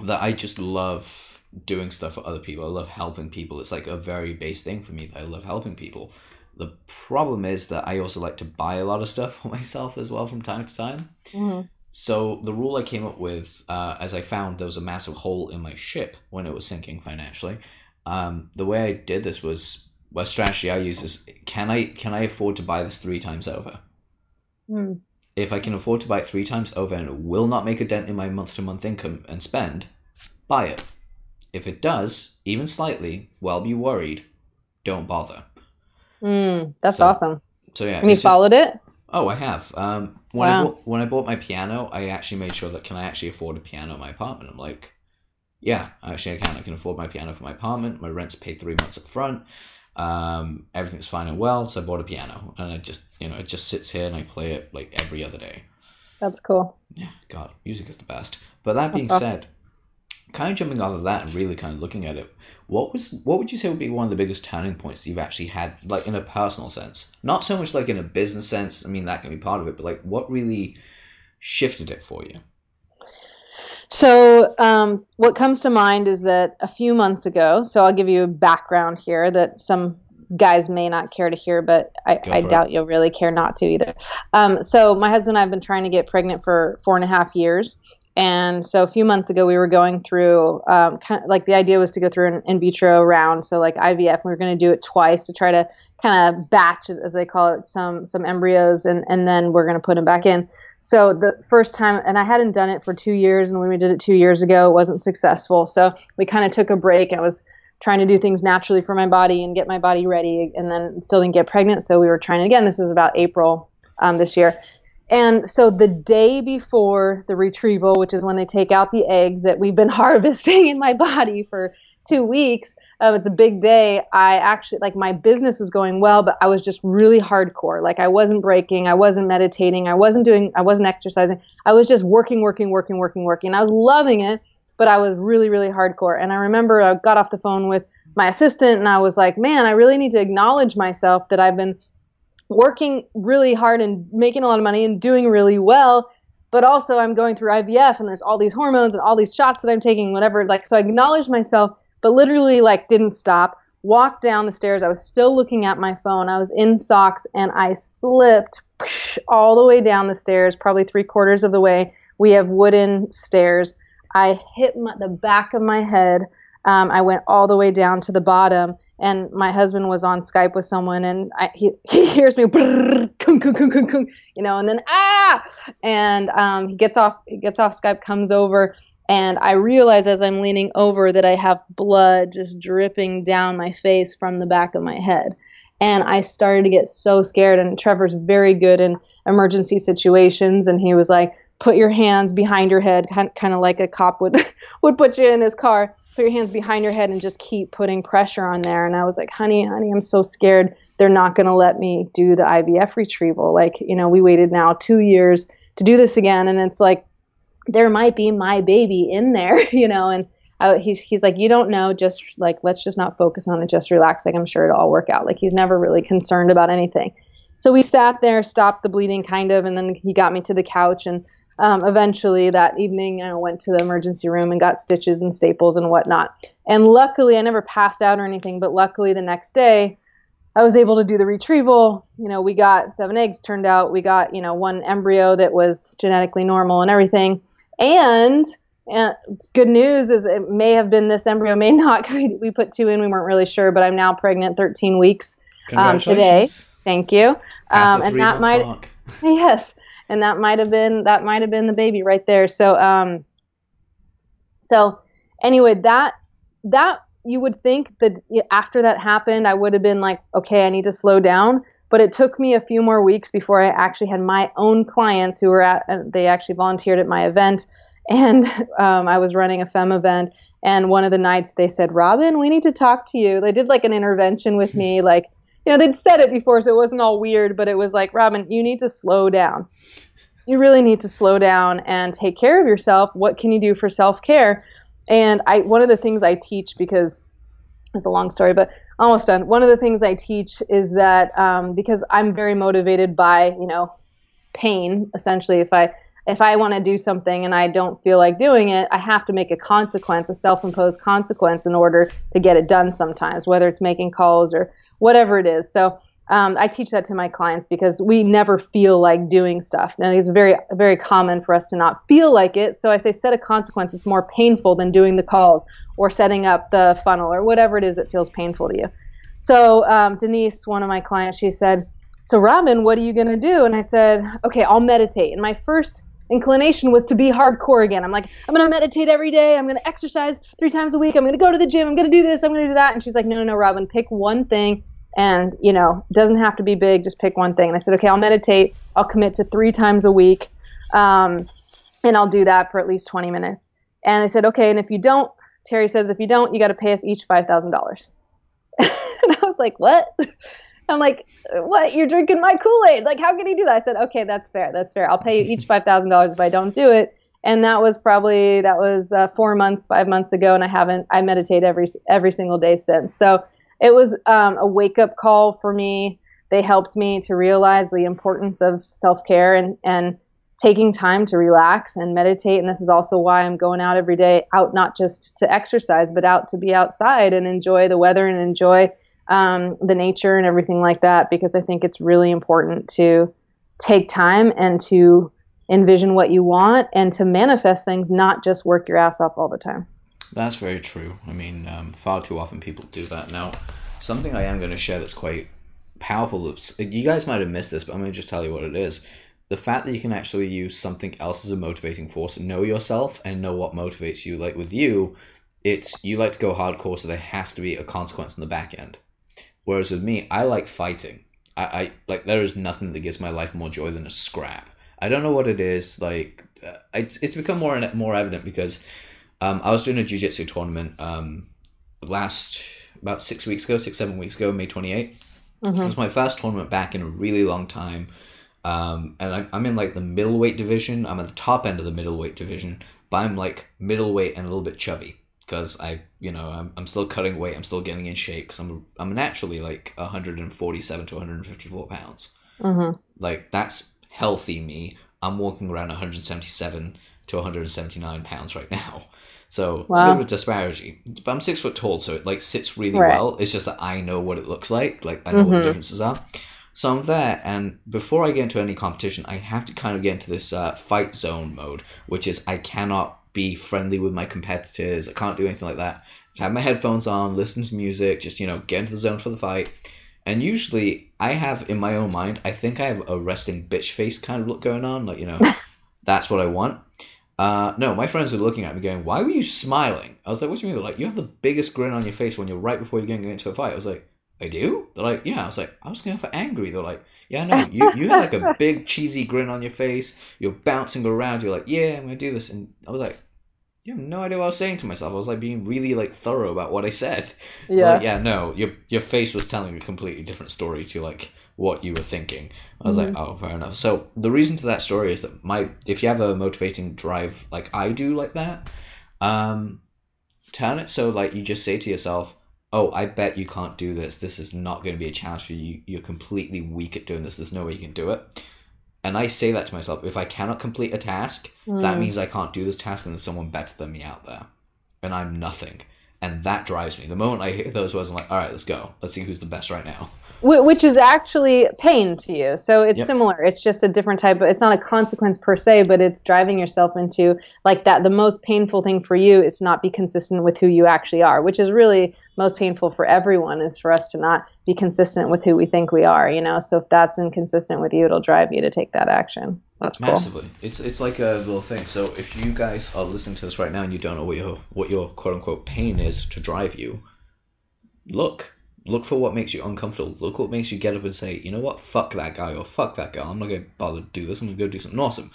Speaker 1: that I just love doing stuff for other people. I love helping people. It's like a very base thing for me. That I love helping people. The problem is that I also like to buy a lot of stuff for myself as well from time to time. Mm-hmm. So the rule I came up with, uh, as I found there was a massive hole in my ship when it was sinking financially. Um, the way I did this was, what strategy I use is, can I can I afford to buy this three times over? Mm. If I can afford to buy it three times over and it will not make a dent in my month to month income and spend, buy it. If it does, even slightly, well, be worried. Don't bother.
Speaker 2: Mm, that's so, awesome.
Speaker 1: So yeah,
Speaker 2: and you followed just, it.
Speaker 1: Oh, I have. Um, when wow. I bought, when I bought my piano, I actually made sure that can I actually afford a piano in my apartment. I'm like, yeah, actually I can. I can afford my piano for my apartment. My rent's paid three months up front. Um, everything's fine and well, so I bought a piano, and it just you know it just sits here and I play it like every other day.
Speaker 2: That's cool.
Speaker 1: Yeah, God, music is the best. But that being
Speaker 2: awesome.
Speaker 1: said, kind of jumping off of that and really kind of looking at it, what was what would you say would be one of the biggest turning points you've actually had, like in a personal sense, not so much like in a business sense. I mean, that can be part of it, but like what really shifted it for you?
Speaker 2: So, um, what comes to mind is that a few months ago, so I'll give you a background here that some guys may not care to hear, but I, I
Speaker 1: for it.
Speaker 2: doubt you'll really care not to either. Um, so, my husband and I have been trying to get pregnant for four and a half years. And so, a few months ago, we were going through um, kind of like the idea was to go through an in vitro round, so like IVF. We were going to do it twice to try to kind of batch, as they call it, some some embryos, and and then we're going to put them back in. So the first time, and I hadn't done it for two years, and when we did it two years ago, it wasn't successful. So we kind of took a break. I was trying to do things naturally for my body and get my body ready, and then still didn't get pregnant. So we were trying again. This was about April um, this year. And so the day before the retrieval, which is when they take out the eggs that we've been harvesting in my body for two weeks, um, it's a big day. I actually like my business was going well, but I was just really hardcore. Like I wasn't breaking, I wasn't meditating, I wasn't doing, I wasn't exercising. I was just working, working, working, working, working. And I was loving it, but I was really, really hardcore. And I remember I got off the phone with my assistant and I was like, man, I really need to acknowledge myself that I've been working really hard and making a lot of money and doing really well but also I'm going through IVF and there's all these hormones and all these shots that I'm taking, whatever. Like, so I acknowledged myself, but literally, like, didn't stop. Walked down the stairs. I was still looking at my phone. I was in socks and I slipped all the way down the stairs, probably three quarters of the way. We have wooden stairs. I hit my, the back of my head. Um, I went all the way down to the bottom and my husband was on Skype with someone, and I, he, he hears me, you know, and then ah, and um, he gets off, he gets off Skype, comes over, and I realize as I'm leaning over that I have blood just dripping down my face from the back of my head, and I started to get so scared. And Trevor's very good in emergency situations, and he was like, "Put your hands behind your head, kind kind of like a cop would would put you in his car." Put your hands behind your head and just keep putting pressure on there. And I was like, honey, honey, I'm so scared they're not going to let me do the IVF retrieval. Like, you know, we waited now two years to do this again. And it's like, there might be my baby in there, you know, and I, he's, he's like, you don't know, just like, let's just not focus on it, just relax. Like, I'm sure it'll all work out. Like, he's never really concerned about anything. So we sat there, stopped the bleeding kind of, and then he got me to the couch and um, eventually that evening I went to the emergency room and got stitches and staples and whatnot. And luckily, I never passed out or anything, but luckily the next day I was able to do the retrieval. You know, we got seven eggs turned out. We got, you know, one embryo that was genetically normal and everything. And, and good news is it may have been this embryo, may not, because we, we put two in. We weren't really sure, but I'm now pregnant 13 weeks um, today. Thank you. Um, and that might,
Speaker 1: mark.
Speaker 2: yes and that might have been that might have been the baby right there. So um so anyway that that you would think that after that happened i would have been like okay i need to slow down. But it took me a few more weeks before i actually had my own clients who were at they actually volunteered at my event. And um, i was running a fem event. And one of the nights they said robyn we need to talk to you. They did like an intervention with me like you know they'd said it before so it wasn't all weird but it was like robyn you need to slow down. You really need to slow down and take care of yourself. What can you do for self-care? And i one of the things i teach because it's a long story but almost done. One of the things i teach is that um, because i'm very motivated by you know pain essentially if i if i want to do something and i don't feel like doing it i have to make a consequence a self-imposed consequence in order to get it done sometimes whether it's making calls or whatever it is so um, I teach that to my clients because we never feel like doing stuff. And it's very, very common for us to not feel like it. So I say set a consequence. It's more painful than doing the calls or setting up the funnel or whatever it is that feels painful to you. So um, Denise, one of my clients, she said, "So Robyn, what are you gonna do?" And I said, "Okay, I'll meditate." And my first inclination was to be hardcore again. I'm like, I'm gonna meditate every day. I'm gonna exercise three times a week. I'm gonna go to the gym. I'm gonna do this. I'm gonna do that. And she's like, No, no, no, Robyn, pick one thing and you know doesn't have to be big just pick one thing and i said okay i'll meditate i'll commit to three times a week um, and i'll do that for at least 20 minutes and i said okay and if you don't terry says if you don't you got to pay us each $5000 and i was like what I'm like, what? You're drinking my Kool Aid? Like, how can you do that? I said, okay, that's fair. That's fair. I'll pay you each five thousand dollars if I don't do it. And that was probably that was uh, four months, five months ago, and I haven't. I meditate every every single day since. So it was um, a wake up call for me. They helped me to realize the importance of self care and and taking time to relax and meditate. And this is also why I'm going out every day, out not just to exercise, but out to be outside and enjoy the weather and enjoy um, the nature and everything like that, because I think it's really important to take time and to envision what you want and to manifest things, not just work your ass off all the time.
Speaker 1: That's very true. I mean, um, far too often people do that. Now, something I am going to share that's quite powerful. You guys might have missed this, but I'm going to just tell you what it is the fact that you can actually use something else as a motivating force, know yourself and know what motivates you. Like with you, it's you like to go hardcore, so there has to be a consequence in the back end. Whereas with me, I like fighting. I, I like there is nothing that gives my life more joy than a scrap. I don't know what it is. Like uh, it's it's become more more evident because um, I was doing a jiu-jitsu tournament um, last about six weeks ago, six seven weeks ago, May twenty eighth. Mm-hmm. It was my first tournament back in a really long time. Um, and I, I'm in like the middleweight division. I'm at the top end of the middleweight division, but I'm like middleweight and a little bit chubby because I, you know, I'm, I'm still cutting weight. I'm still getting in shape because I'm I'm naturally like 147 to 154 pounds. Mm-hmm. Like that's healthy me. I'm walking around 177 to 179 pounds right now. So it's wow. a bit of a disparity. But I'm six foot tall, so it like sits really right. well. It's just that I know what it looks like. Like I know mm-hmm. what the differences are. So I'm there, and before I get into any competition, I have to kind of get into this uh, fight zone mode, which is I cannot be friendly with my competitors. I can't do anything like that. I have my headphones on, listen to music, just you know, get into the zone for the fight. And usually, I have in my own mind, I think I have a resting bitch face kind of look going on, like you know, that's what I want. Uh, no, my friends were looking at me going, "Why were you smiling?" I was like, "What do you mean?" They're like, "You have the biggest grin on your face when you're right before you're going into a fight." I was like, I do? They're like, yeah. I was like, I was going for angry. They're like, yeah, no, you, you had like a big cheesy grin on your face. You're bouncing around. You're like, yeah, I'm going to do this. And I was like, you have no idea what I was saying to myself. I was like being really like thorough about what I said. Yeah. Like, yeah, no, your, your face was telling a completely different story to like what you were thinking. I was mm-hmm. like, oh, fair enough. So the reason to that story is that my, if you have a motivating drive like I do like that, um, turn it so like you just say to yourself, oh, I bet you can't do this. This is not going to be a challenge for you. You're completely weak at doing this. There's no way you can do it. And I say that to myself. If I cannot complete a task, mm. that means I can't do this task and there's someone better than me out there. And I'm nothing. And that drives me. The moment I hear those words, I'm like, all right, let's go. Let's see who's the best right now
Speaker 2: which is actually pain to you. So it's yep. similar. It's just a different type of. It's not a consequence per se, but it's driving yourself into like that. The most painful thing for you is to not be consistent with who you actually are, which is really most painful for everyone. Is for us to not be consistent with who we think we are. You know. So if that's inconsistent with you, it'll drive you to take that action. That's cool.
Speaker 1: massively. It's it's like a little thing. So if you guys are listening to this right now and you don't know what your what your quote unquote pain is to drive you, look Look for what makes you uncomfortable. Look what makes you get up and say, you know what, fuck that guy or fuck that girl. I'm not going to bother to do this. I'm going to go do something awesome.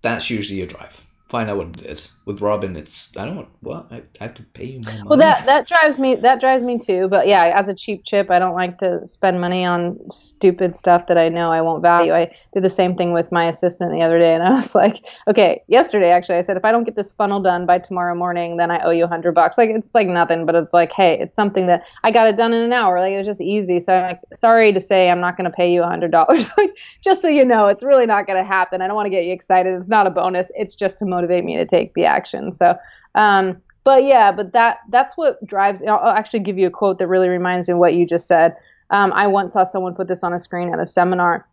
Speaker 1: That's usually your drive find out what it is. With Robyn, it's I don't want what I, I have to pay you more money.
Speaker 2: Well, that that drives me that drives me too. But yeah, as a cheap chip, I don't like to spend money on stupid stuff that I know I won't value. I did the same thing with my assistant the other day, and I was like, okay, yesterday actually, I said if I don't get this funnel done by tomorrow morning, then I owe you a hundred bucks. Like it's like nothing, but it's like hey, it's something that I got it done in an hour. Like it was just easy. So I'm like, sorry to say, I'm not going to pay you a hundred dollars. like just so you know, it's really not going to happen. I don't want to get you excited. It's not a bonus. It's just to motivate me to take the action. So, um, but yeah, but that that's what drives. I'll, I'll actually give you a quote that really reminds me of what you just said. Um, I once saw someone put this on a screen at a seminar.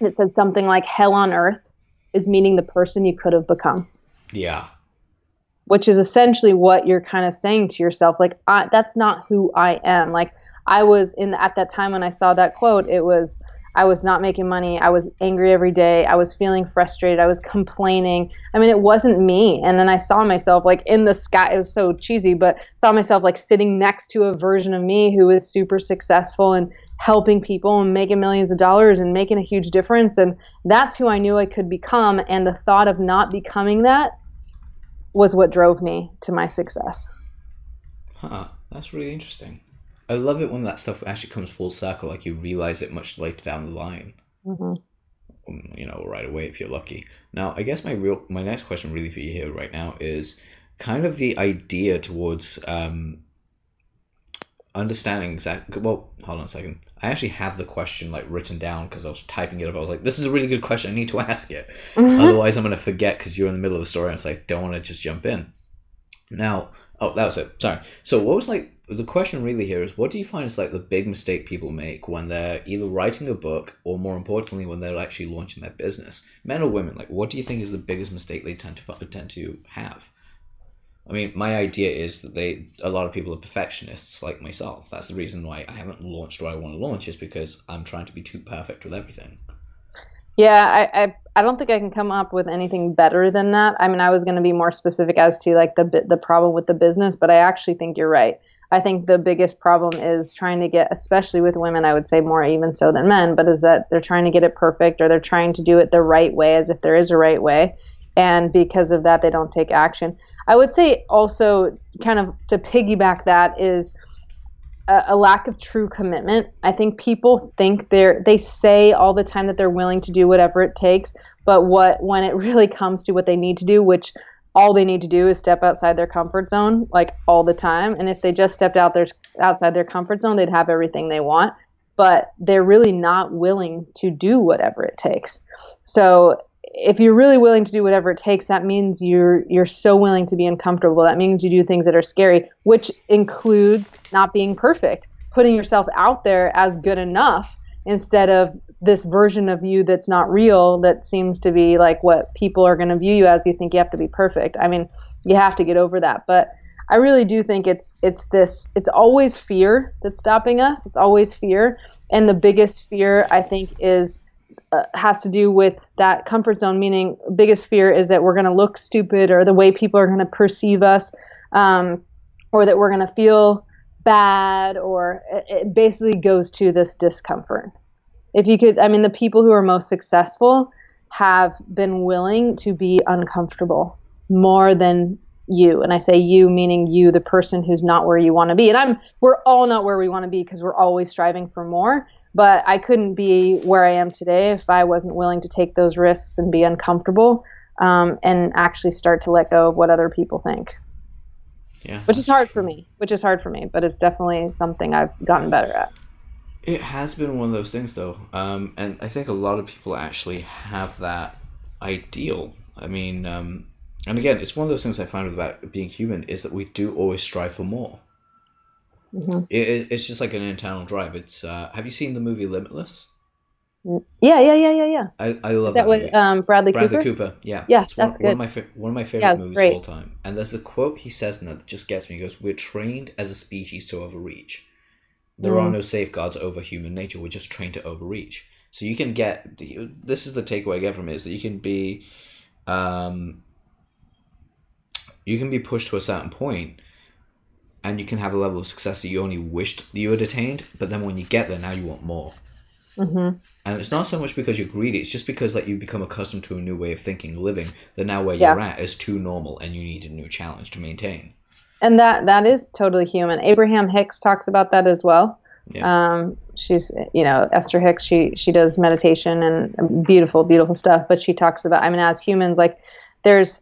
Speaker 2: It said something like "Hell on earth is meeting the person you could have become."
Speaker 1: Yeah.
Speaker 2: Which is essentially what you're kind of saying to yourself, like, I, "That's not who I am." Like, I was in at that time when I saw that quote, it was I was not making money. I was angry every day. I was feeling frustrated. I was complaining. I mean, it wasn't me. And then I saw myself like in the sky. It was so cheesy, but saw myself like sitting next to a version of me who was super successful and helping people and making millions of dollars and making a huge difference. And that's who I knew I could become. And the thought of not becoming that was what drove me to my success.
Speaker 1: Huh. That's really interesting. I love it when that stuff actually comes full circle. Like you realize it much later down the line.
Speaker 2: hmm
Speaker 1: um, you know, right away if you're lucky. Now, I guess my real my next question really for you here right now is kind of the idea towards um, understanding exactly. Well, hold on a second. I actually had the question like written down because I was typing it up. I was like, "This is a really good question. I need to ask it. Otherwise, I'm gonna forget because you're in the middle of a story." and it's like, don't want to just jump in. Now, oh, that was it. Sorry. So, what was like the question really here is, what do you find is like the big mistake people make when they're either writing a book or, more importantly, when they're actually launching their business, men or women? Like, what do you think is the biggest mistake they tend to tend to have? I mean, my idea is that they a lot of people are perfectionists like myself. That's the reason why I haven't launched what I want to launch is because I'm trying to be too perfect with everything.
Speaker 2: Yeah, I, I I don't think I can come up with anything better than that. I mean, I was going to be more specific as to like the the problem with the business, but I actually think you're right. I think the biggest problem is trying to get, especially with women, I would say more even so than men, but is that they're trying to get it perfect or they're trying to do it the right way as if there is a right way. And because of that, they don't take action. I would say also, kind of to piggyback that, is a, a lack of true commitment. I think people think they're, they say all the time that they're willing to do whatever it takes, but what, when it really comes to what they need to do, which all they need to do is step outside their comfort zone like all the time and if they just stepped out their outside their comfort zone they'd have everything they want but they're really not willing to do whatever it takes so if you're really willing to do whatever it takes that means you're you're so willing to be uncomfortable. That means you do things that are scary which includes not being perfect putting yourself out there as good enough instead of this version of you that's not real that seems to be like what people are going to view you as. Do you think you have to be perfect? I mean you have to get over that. But i really do think it's it's this it's always fear that's stopping us. It's always fear. And the biggest fear i think is uh, has to do with that comfort zone meaning biggest fear is that we're going to look stupid or the way people are going to perceive us um, or that we're going to feel bad or it, it basically goes to this discomfort. If you could i mean the people who are most successful have been willing to be uncomfortable more than you. And i say you meaning you the person who's not where you want to be. And i'm we're all not where we want to be because we're always striving for more but i couldn't be where i am today if i wasn't willing to take those risks and be uncomfortable um, and actually start to let go of what other people think
Speaker 1: Yeah.
Speaker 2: which is hard for me which is hard for me but it's definitely something i've gotten better at
Speaker 1: It has been one of those things, though, um, and I think a lot of people actually have that ideal. I mean, um, and again, it's one of those things I find about being human is that we do always strive for more.
Speaker 2: Mhm.
Speaker 1: It, it- it's just like an internal drive. It's uh, have you seen the movie Limitless?
Speaker 2: yeah yeah yeah yeah yeah
Speaker 1: I, I love
Speaker 2: is that
Speaker 1: movie.
Speaker 2: with um, bradley,
Speaker 1: Bradley
Speaker 2: Cooper?
Speaker 1: Cooper. Yeah,
Speaker 2: Yeah,
Speaker 1: it's one,
Speaker 2: that's
Speaker 1: one of my fa- one of my favorite
Speaker 2: Yeah,
Speaker 1: movies
Speaker 2: great.
Speaker 1: of all time. And there's a quote he says in that that just gets me. He goes, "We're trained as a species to overreach. There are
Speaker 2: Mm.
Speaker 1: no safeguards over human nature. We're just trained to overreach. So you can get this is the takeaway I get from it is that you can be, um, you can be pushed to a certain point, and you can have a level of success that you only wished you had attained. But then when you get there, now you want more.
Speaker 2: Mm-hmm.
Speaker 1: And it's not so much because you're greedy, it's just because like you become accustomed to a new way of thinking, living, that now where
Speaker 2: Yeah.
Speaker 1: you're at is too normal and you need a new challenge to maintain.
Speaker 2: and that that is totally human abraham hicks talks about that as well
Speaker 1: Yeah.
Speaker 2: um, she's you know esther hicks she she does meditation and beautiful beautiful stuff but she talks about i mean as humans like there's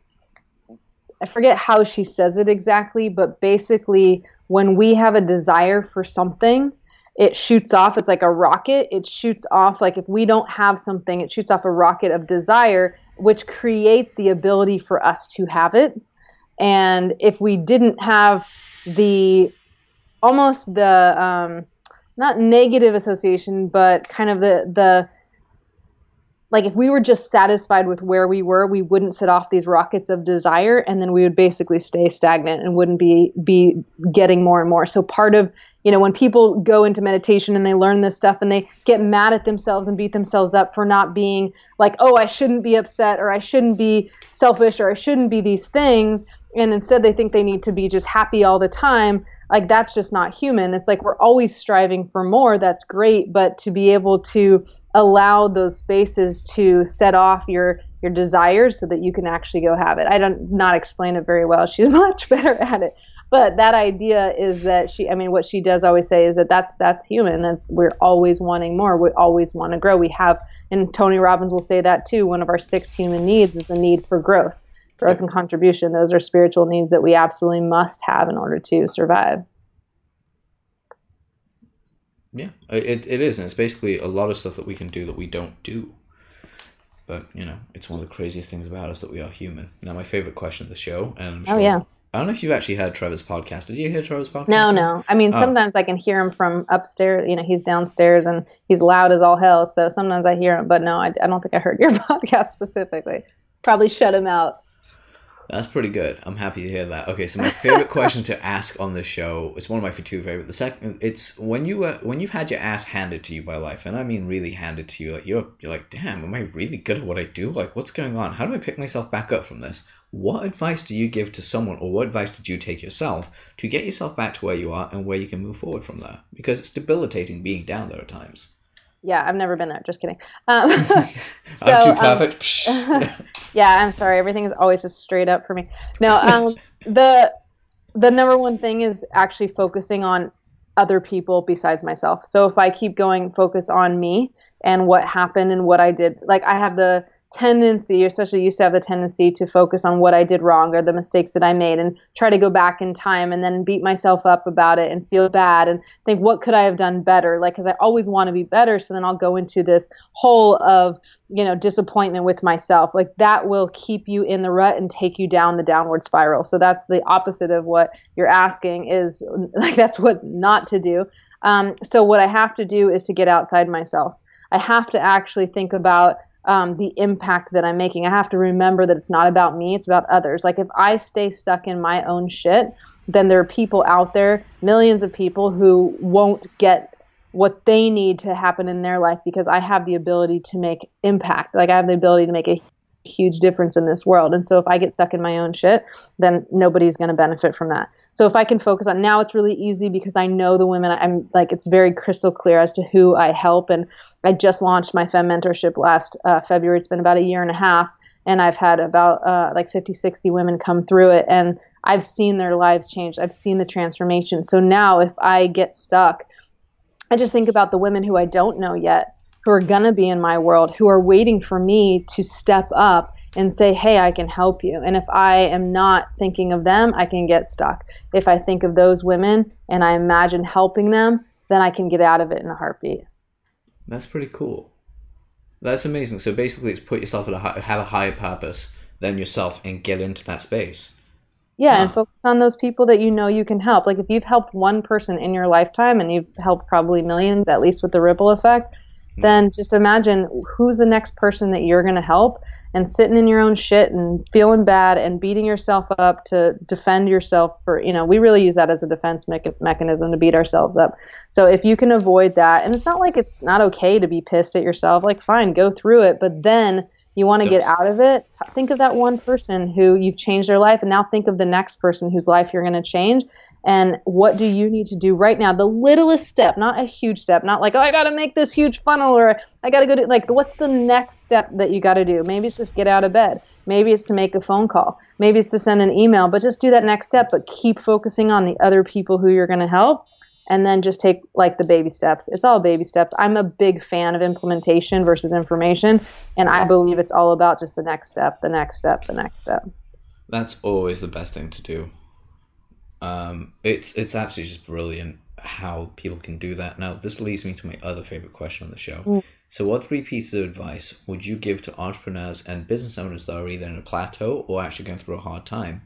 Speaker 2: i forget how she says it exactly but basically when we have a desire for something it shoots off it's like a rocket it shoots off like if we don't have something it shoots off a rocket of desire which creates the ability for us to have it. And if we didn't have the almost the um, not negative association but kind of the the like if we were just satisfied with where we were we wouldn't set off these rockets of desire and then we would basically stay stagnant and wouldn't be be getting more and more. So part of you know when people go into meditation and they learn this stuff and they get mad at themselves and beat themselves up for not being like oh i shouldn't be upset or i shouldn't be selfish or i shouldn't be these things and instead they think they need to be just happy all the time like that's just not human. It's like we're always striving for more. That's great. But to be able to allow those spaces to set off your your desires so that you can actually go have it. I don't not explain it very well. She's much better at it. But that idea is that she i mean what she does always say is that that's that's human. That's we're always wanting more. We always want to grow. We have and tony robbins will say that too one of our six human needs is the need for growth growth and contribution those are spiritual needs that we absolutely must have in order to survive
Speaker 1: yeah it, it is and it's basically a lot of stuff that we can do that we don't do but you know it's one of the craziest things about us that we are human now my favorite question of the show and
Speaker 2: oh yeah
Speaker 1: I don't know if you've actually heard Trevor's podcast. Did you hear Trevor's podcast?
Speaker 2: No, no. I mean, oh. sometimes I can hear him from upstairs. You know, he's downstairs and he's loud as all hell. So sometimes I hear him, but no, I, I don't think I heard your podcast specifically. Probably shut him out.
Speaker 1: That's pretty good. I'm happy to hear that. Okay, so my favorite question to ask on this show is one of my two favorite. The second, it's when you uh, when you've had your ass handed to you by life, and I mean really handed to you. Like you're you're like, damn, am I really good at what I do? Like, what's going on? How do I pick myself back up from this? What advice do you give to someone, or what advice did you take yourself to get yourself back to where you are and where you can move forward from there? Because it's debilitating being down there at times.
Speaker 2: Yeah, I've never been there. Just kidding. Um,
Speaker 1: so, I'm too perfect.
Speaker 2: Um, yeah, I'm sorry. Everything is always just straight up for me. No, um, the the number one thing is actually focusing on other people besides myself. So if I keep going, focus on me and what happened and what I did. Like I have the tendency, especially used to have the tendency to focus on what I did wrong or the mistakes that I made and try to go back in time and then beat myself up about it and feel bad and think, what could I have done better? Like, because I always want to be better. So then I'll go into this hole of, you know, disappointment with myself. Like, that will keep you in the rut and take you down the downward spiral. So that's the opposite of what you're asking, is like, that's what not to do. Um, so what I have to do is to get outside myself. I have to actually think about um, the impact that I'm making. I have to remember that it's not about me, it's about others. Like if I stay stuck in my own shit, then there are people out there, millions of people who won't get what they need to happen in their life because I have the ability to make impact. Like I have the ability to make a huge difference in this world. And so if I get stuck in my own shit, then nobody's going to benefit from that. So if I can focus on now it's really easy because I know the women I'm like it's very crystal clear as to who I help and I just launched my fem mentorship last uh, February. It's been about a year and a half and I've had about uh, like 50 60 women come through it and I've seen their lives change. I've seen the transformation. So now if I get stuck I just think about the women who I don't know yet who are going to be in my world, who are waiting for me to step up and say, hey, I can help you. And if I am not thinking of them, I can get stuck. If I think of those women and I imagine helping them, then I can get out of it in a heartbeat.
Speaker 1: That's pretty cool. That's amazing. So basically, it's put yourself at a have a higher purpose than yourself and get into that space.
Speaker 2: Yeah, huh. and focus on those people that you know you can help. Like if you've helped one person in your lifetime and you've helped probably millions, at least with the ripple effect, then just imagine who's the next person that you're going to help and sitting in your own shit and feeling bad and beating yourself up to defend yourself for you know we really use that as a defense me- mechanism to beat ourselves up. So if you can avoid that and it's not like it's not okay to be pissed at yourself like fine go through it but then you want to get out of it? Think of that one person who you've changed their life and now think of the next person whose life you're going to change. And what do you need to do right now? The littlest step not a huge step not like oh i got to make this huge funnel or i got to go to like what's the next step that you got to do? Maybe it's just get out of bed. Maybe it's to make a phone call. Maybe it's to send an email but just do that next step but keep focusing on the other people who you're going to help and then just take like the baby steps. It's all baby steps. I'm a big fan of implementation versus information, and I believe it's all about just the next step, the next step, the next step.
Speaker 1: That's always the best thing to do. Um, it's it's absolutely just brilliant how people can do that. Now, this leads me to my other favorite question on the show. Mm. So, what three pieces of advice would you give to entrepreneurs and business owners that are either in a plateau or actually going through a hard time?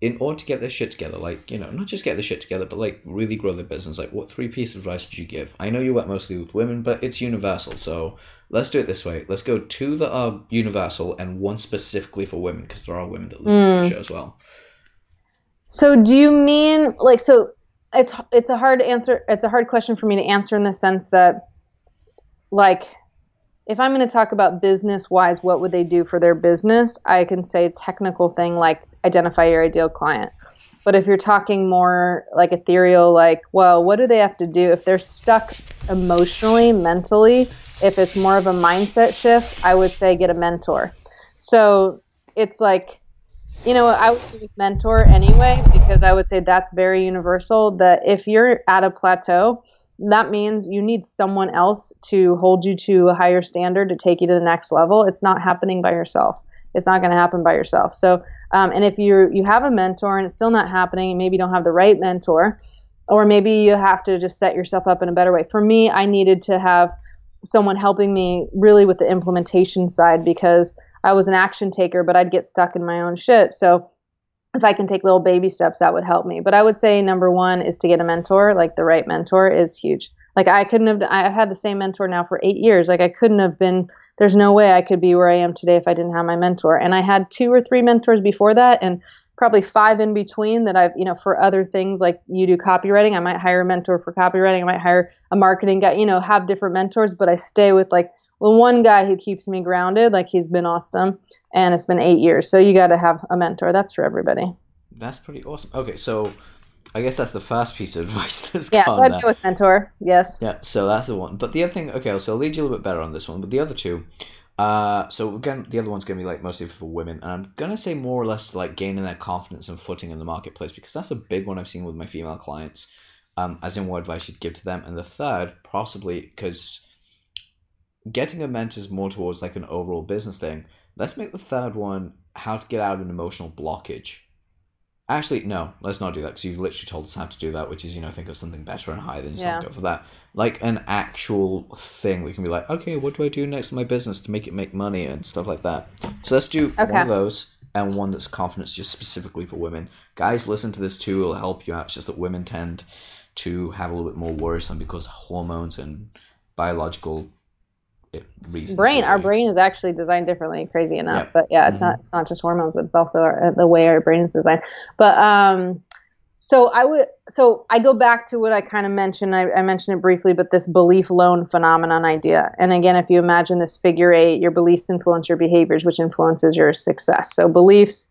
Speaker 1: In order to get their shit together, like, you know, not just get the shit together, but like really grow their business, like what three pieces of advice would you give? I know you work mostly with women, but it's universal. So let's do it this way. Let's go two that are universal and one specifically for women, because there are women that listen mm. to the hmm. show as well.
Speaker 2: So do you mean like so it's it's a hard answer it's a hard question for me to answer in the sense that like if I'm going to talk about business wise, what would they do for their business? I can say technical thing like identify your ideal client. But if you're talking more like ethereal, like, well, what do they have to do if they're stuck emotionally, mentally? If it's more of a mindset shift, I would say get a mentor. So it's like you know, I would do mentor anyway because I would say that's very universal. That if you're at a plateau, that means you need someone else to hold you to a higher standard to take you to the next level. It's not happening by yourself. It's not going to happen by yourself. So, um, and if you you have a mentor and it's still not happening, maybe you don't have the right mentor, or maybe you have to just set yourself up in a better way. For me, I needed to have someone helping me really with the implementation side because I was an action taker, but I'd get stuck in my own shit. So if I can take little baby steps, that would help me. But I would say number one is to get a mentor. Like the right mentor is huge. Like I couldn't have. I've had the same mentor now for eight years. Like I couldn't have been. There's no way I could be where I am today if I didn't have my mentor. And I had two or three mentors before that, and probably five in between that I've, you know, for other things like you do copywriting, I might hire a mentor for copywriting. I might hire a marketing guy. You know, have different mentors, but I stay with like the one guy who keeps me grounded. Like he's been awesome and it's been eight years. So you got to have a mentor. That's for everybody.
Speaker 1: That's pretty awesome. Okay, so I guess that's the first piece of advice that's
Speaker 2: yeah. So I'd go with mentor. Yes.
Speaker 1: Yeah. So that's the one. But the other thing, okay, so I'll lead you a little bit better on this one. But the other two, uh, so again, the other one's gonna be like mostly for women, and I'm gonna say more or less to like gaining their confidence and footing in the marketplace because that's a big one I've seen with my female clients. Um, as in what advice you'd give to them, and the third possibly because getting a mentor is more towards like an overall business thing Let's make the third one how to get out of an emotional blockage. Actually, no, let's not do that because you've literally told us how to do that, which is, you know, think of something better and higher than just yeah. go for that. Like an actual thing that can be like, okay, what do I do next in my business to make it make money and stuff like that. So let's do okay. one of those and one that's confidence just specifically for women. Guys, listen to this too, it'll help you out. It's just that women tend to have a little bit more worrisome because hormones and biological
Speaker 2: reasons. Brain, our brain is actually designed differently. Crazy enough, but yeah, it's mm-hmm. not it's not just hormones, but it's also our, the way our brain is designed. But um, so I would so I go back to what I kind of mentioned. I, I mentioned it briefly, but this belief loan phenomenon idea. And again, if you imagine this figure eight, your beliefs influence your behaviors, which influences your success. So beliefs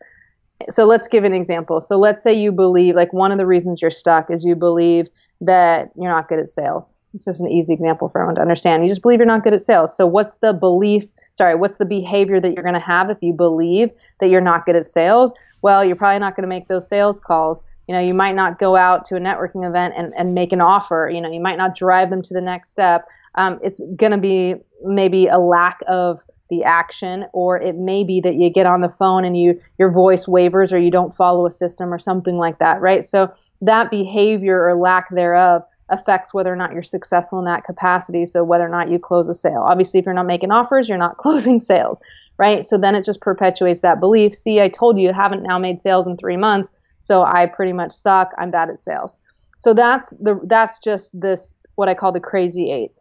Speaker 2: so let's give an example. So let's say you believe, like one of the reasons you're stuck is you believe that you're not good at sales. It's just an easy example for everyone to understand. You just believe you're not good at sales. So what's the belief? Sorry, what's the behavior that you're going to have if you believe that you're not good at sales? Well, you're probably not going to make those sales calls. You know, you might not go out to a networking event and, and make an offer. You know, you might not drive them to the next step. Um, it's going to be maybe a lack of the action or it may be that you get on the phone and you your voice wavers or you don't follow a system or something like that right? So that behavior or lack thereof affects whether or not you're successful in that capacity. So whether or not you close a sale. Obviously if you're not making offers you're not closing sales right? So then it just perpetuates that belief. See i told you you haven't now made sales in 3 months so i pretty much suck. I'm bad at sales. So that's the that's just this what i call the crazy 8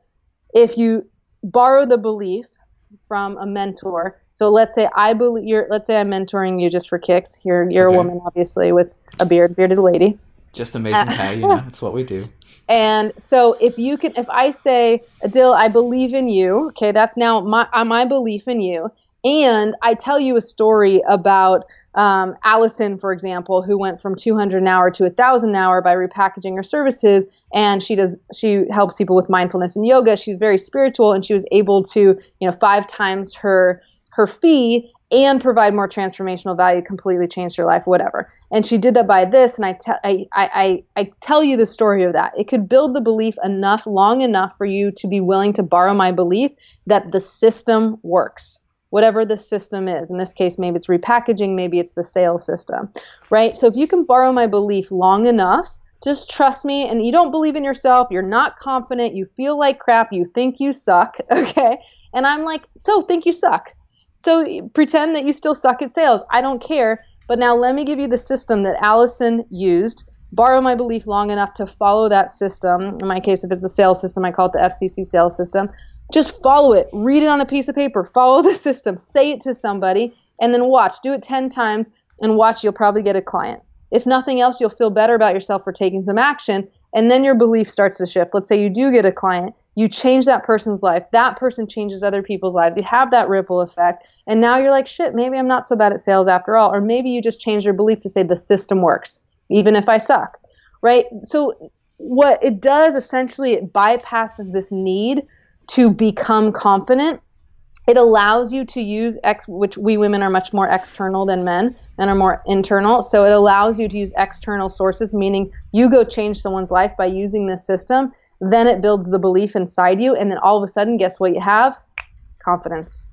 Speaker 2: if you borrow the belief from a mentor. So let's say I believe you're let's say I'm mentoring you just for kicks. You're you're okay. a woman obviously with a beard, bearded lady.
Speaker 1: Just amazing how you know, that's what we do.
Speaker 2: And so if you can if I say, Adil, I believe in you, okay, that's now my uh, my belief in you. And I tell you a story about um, Allison, for example, who went from 200 an hour to 1,000 an hour by repackaging her services, and she does she helps people with mindfulness and yoga. She's very spiritual, and she was able to you know five times her her fee and provide more transformational value completely changed her life whatever. And she did that by this and I, te- I, I, I tell you the story of that. It could build the belief enough long enough for you to be willing to borrow my belief that the system works whatever the system is. In this case, maybe it's repackaging, maybe it's the sales system, right? So if you can borrow my belief long enough, just trust me, and you don't believe in yourself, you're not confident, you feel like crap, you think you suck, okay? And I'm like, so think you suck. So pretend that you still suck at sales. I don't care. But now let me give you the system that Allison used. Borrow my belief long enough to follow that system. In my case, if it's a sales system, I call it the FCC sales system. Just follow it. Read it on a piece of paper. Follow the system. Say it to somebody and then watch. Do it 10 times and watch. You'll probably get a client. If nothing else, you'll feel better about yourself for taking some action. And then your belief starts to shift. Let's say you do get a client, you change that person's life. That person changes other people's lives. You have that ripple effect. And now you're like, shit, maybe I'm not so bad at sales after all. Or maybe you just change your belief to say the system works, even if I suck. Right? So, what it does essentially, it bypasses this need to become confident it allows you to use ex which we women are much more external than men and are more internal. So it allows you to use external sources, meaning you go change someone's life by using this system. Then it builds the belief inside you. And then all of a sudden, guess what you have? Confidence.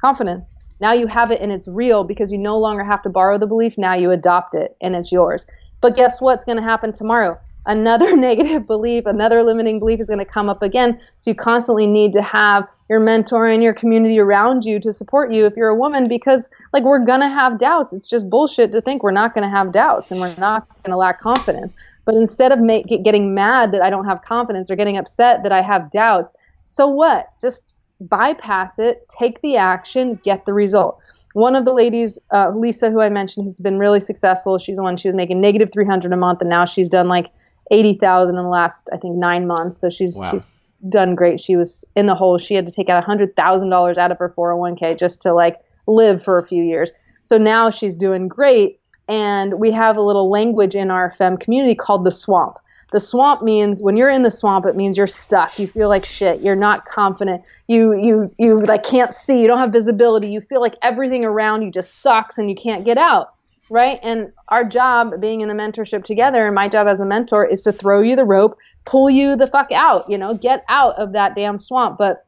Speaker 2: Confidence. Now you have it and it's real because you no longer have to borrow the belief. Now you adopt it and it's yours. But guess what's going to happen tomorrow? Another negative belief, another limiting belief is going to come up again. So you constantly need to have your mentor and your community around you to support you if you're a woman because like we're going to have doubts. It's just bullshit to think we're not going to have doubts and we're not going to lack confidence. But instead of make, getting mad that I don't have confidence or getting upset that I have doubts, so what? Just bypass it, take the action, get the result. One of the ladies, uh, Lisa, who I mentioned, who's been really successful, she's the one she was making negative 300 a month, and now she's done like 80,000 in the last, I think, nine months. So she's wow. she's done great. She was in the hole. She had to take out $100,000 out of her 401k just to like live for a few years. So now she's doing great. And we have a little language in our fem community called the swamp. The swamp means when you're in the swamp, it means you're stuck. You feel like shit. You're not confident. You you you like can't see. You don't have visibility. You feel like everything around you just sucks and you can't get out. Right? And our job being in the mentorship together, and my job as a mentor is to throw you the rope, pull you the fuck out, you know, get out of that damn swamp. But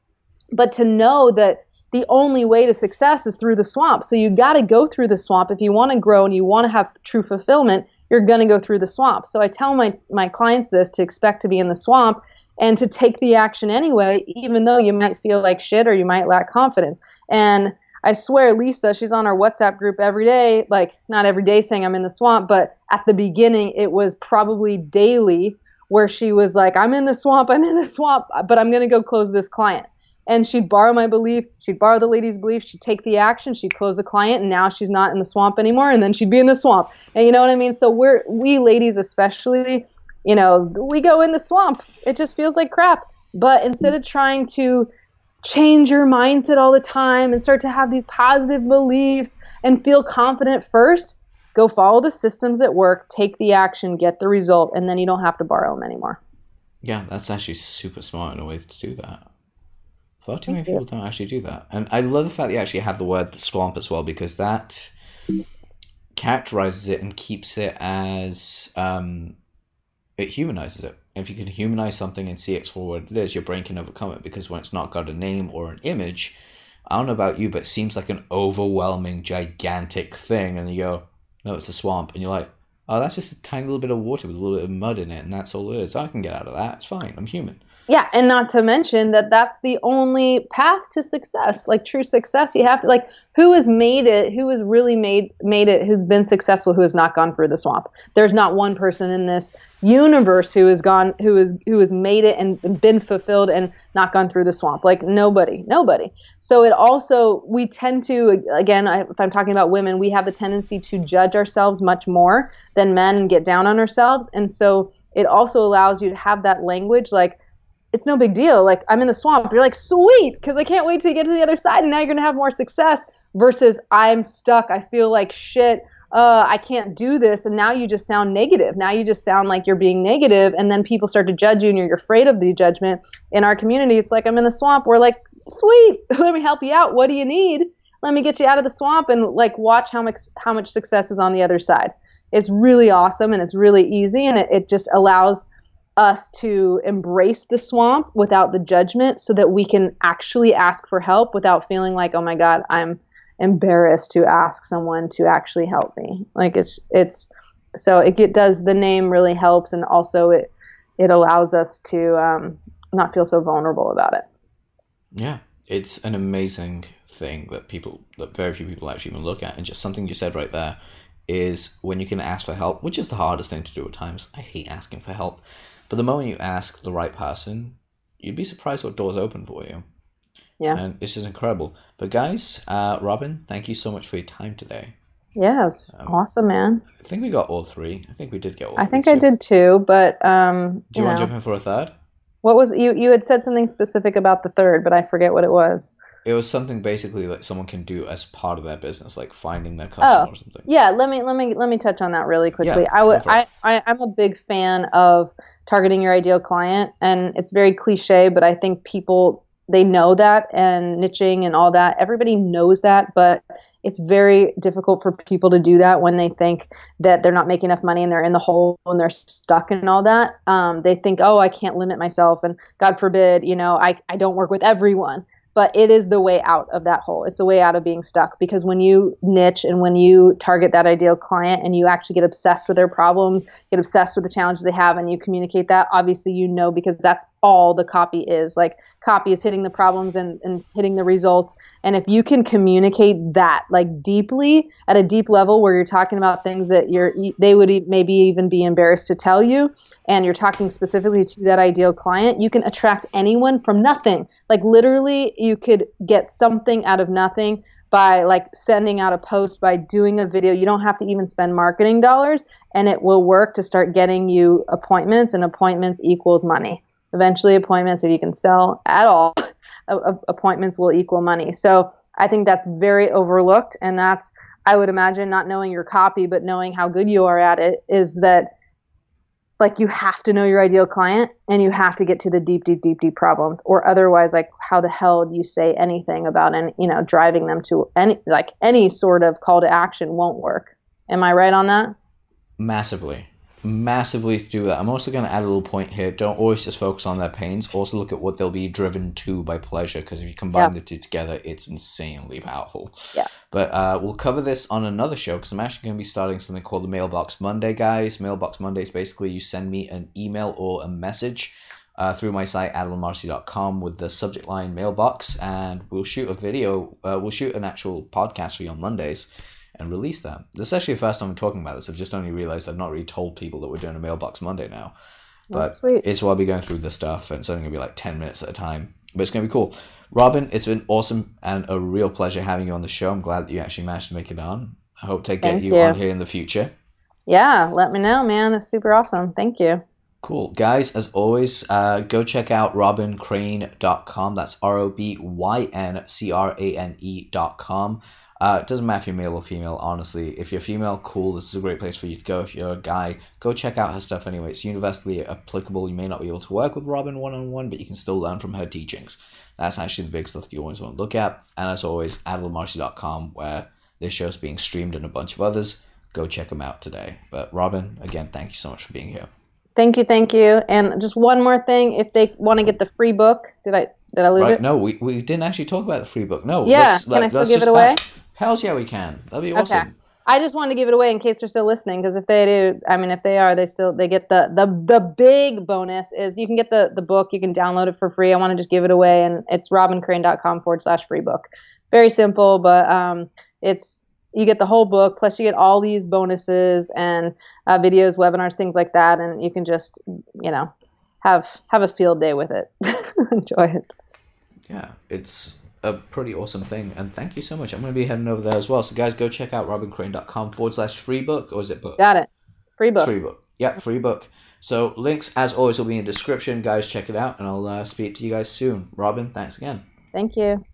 Speaker 2: but to know that the only way to success is through the swamp. So you got to go through the swamp if you want to grow and you want to have true fulfillment you're going to go through the swamp. So I tell my, my clients this to expect to be in the swamp and to take the action anyway, even though you might feel like shit or you might lack confidence. And I swear, Lisa, she's on our WhatsApp group every day, like not every day saying I'm in the swamp, but at the beginning, it was probably daily where she was like, I'm in the swamp, I'm in the swamp, but I'm going to go close this client. And she'd borrow my belief she'd borrow the lady's belief she'd take the action she'd close the client and now she's not in the swamp anymore and then she'd be in the swamp. And you know what i mean? So we're we ladies especially you know we go in the swamp. It just feels like crap. But instead of trying to change your mindset all the time and start to have these positive beliefs and feel confident first go follow the systems at work take the action get the result and then you don't have to borrow them anymore
Speaker 1: yeah that's actually super smart in a way to do that Far too many people don't actually do that. And I love the fact that you actually have the word swamp as well because that characterizes it and keeps it as um, it humanizes it. If you can humanize something and see it for what it is, your brain can overcome it because when it's not got a name or an image, I don't know about you, but it seems like an overwhelming, gigantic thing. And you go, no, it's a swamp. And you're like, oh, that's just a tiny little bit of water with a little bit of mud in it. And that's all it is. I can get out of that. It's fine. I'm human.
Speaker 2: Yeah, and not to mention that that's the only path to success, like true success. You have to like who has made it, who has really made made it, who's been successful, who has not gone through the swamp. There's not one person in this universe who has gone, who is who has made it and been fulfilled and not gone through the swamp. Like nobody, nobody. So it also we tend to again, if I'm talking about women, we have the tendency to judge ourselves much more than men and get down on ourselves, and so it also allows you to have that language like it's no big deal. Like I'm in the swamp. You're like, sweet, because I can't wait to get to the other side, and now you're gonna have more success. Versus I'm stuck. I feel like shit. Uh, I can't do this, and now you just sound negative. Now you just sound like you're being negative, and then people start to judge you, and you're afraid of the judgment. In our community, it's like I'm in the swamp. We're like, sweet, let me help you out. What do you need? Let me get you out of the swamp, and like watch how much how much success is on the other side. It's really awesome, and it's really easy, and it, it just allows us to embrace the swamp without the judgment so that we can actually ask for help without feeling like oh my god i'm embarrassed to ask someone to actually help me. Like it's it's so it does the name really helps and also it it allows us to um, not feel so vulnerable about it.
Speaker 1: Yeah. It's an amazing thing that people that very few people actually even look at. And just something you said right there is when you can ask for help which is the hardest thing to do at times. I hate asking for help but the moment you ask the right person, you'd be surprised what doors open for you. Yeah. And this is incredible. But guys, uh, Robyn, thank you so much for your time today.
Speaker 2: Yes, um, awesome, man.
Speaker 1: I think we got all three. I think we did get all.
Speaker 2: I think I did too, but um.
Speaker 1: Do you, you want to jump in for a third?
Speaker 2: What was you? You had said something specific about the third, but I forget what it was.
Speaker 1: It was something basically like someone can do as part of their business, like finding their oh, customer oh, or something.
Speaker 2: Yeah, let me let me let me touch on that really quickly. Yeah, I would I, I I'm a big fan of targeting your ideal client, and it's very cliche, but I think people they know that and niching and all that. Everybody knows that, but it's very difficult for people to do that when they think that they're not making enough money and they're in the hole and they're stuck and all that. Um, they think, oh, I can't limit myself, and God forbid, you know, I, I don't work with everyone but it is the way out of that hole. It's the way out of being stuck because when you niche and when you target that ideal client and you actually get obsessed with their problems, get obsessed with the challenges they have, and you communicate that, obviously you know because that's all the copy is. Like copy is hitting the problems and, and hitting the results. And if you can communicate that like deeply at a deep level where you're talking about things that you're they would maybe even be embarrassed to tell you and you're talking specifically to that ideal client, you can attract anyone from nothing. Like literally you could get something out of nothing by like sending out a post by doing a video you don't have to even spend marketing dollars and it will work to start getting you appointments and appointments equals money Eventually, appointments, if you can sell at all, appointments will equal money. So I think that's very overlooked. And that's, I would imagine, not knowing your copy, but knowing how good you are at it, is that like you have to know your ideal client and you have to get to the deep deep deep deep problems or otherwise like how the hell do you say anything about and you know driving them to any like any sort of call to action won't work. Am i right on that?
Speaker 1: Massively massively to do that. I'm also going to add a little point here. Don't always just focus on their pains. Also look at what they'll be driven to by pleasure, because if you combine yeah. the two together, it's insanely powerful.
Speaker 2: Yeah.
Speaker 1: But uh, we'll cover this on another show, because I'm actually going to be starting something called the Mailbox Monday, guys. Mailbox Monday is basically you send me an email or a message. Uh, through my site adilamarsi.com with the subject line mailbox and we'll shoot a video uh, we'll shoot an actual podcast for you on mondays and release them. This is actually the first time I'm talking about this. I've just only realized I've not really told people that we're doing a mailbox Monday now. But it's where I'll be going through the stuff, and it's only going to be like 10 minutes at a time. But it's going to be cool. Robyn, it's been awesome and a real pleasure having you on the show. I'm glad that you actually managed to make it on. I hope to get you, you on here in the future.
Speaker 2: Yeah, let me know, man. It's super awesome. Thank you.
Speaker 1: Cool. Guys, as always, uh, go check out robyncrane.com. That's R O B Y N C R A N E.com. Uh, it doesn't matter if you're male or female, honestly. If you're female, cool, this is a great place for you to go. If you're a guy, go check out her stuff anyway. It's universally applicable. You may not be able to work with Robyn one on one, but you can still learn from her teachings. That's actually the big stuff you always want to look at. And as always, adilamarsi.com, where this show's being streamed and a bunch of others. Go check them out today. But Robyn, again, thank you so much for being here.
Speaker 2: Thank you, thank you. And just one more thing, if they want to get the free book, did I did I lose right, it?
Speaker 1: No, we, we didn't actually talk about the free book. No.
Speaker 2: Yeah, let's, can like, I still give it away? Back.
Speaker 1: Hells yeah, we can. That'd be awesome. Okay.
Speaker 2: I just wanted to give it away in case they're still listening because if they do, I mean, if they are, they still they get the the the big bonus is you can get the the book, you can download it for free. I want to just give it away, and it's robyncrane.com forward slash free book. Very simple, but um, it's you get the whole book plus you get all these bonuses and uh, videos, webinars, things like that, and you can just you know have have a field day with it. Enjoy it.
Speaker 1: Yeah, it's a pretty awesome thing. And thank you so much. I'm going to be heading over there as well. So, guys, go check out robyncrane.com forward slash free book. Or is it book?
Speaker 2: Got it. Free book.
Speaker 1: Free book. Yeah, free book. So, links, as always, will be in the description. Guys, check it out. And I'll uh, speak to you guys soon. Robyn, thanks again.
Speaker 2: Thank you.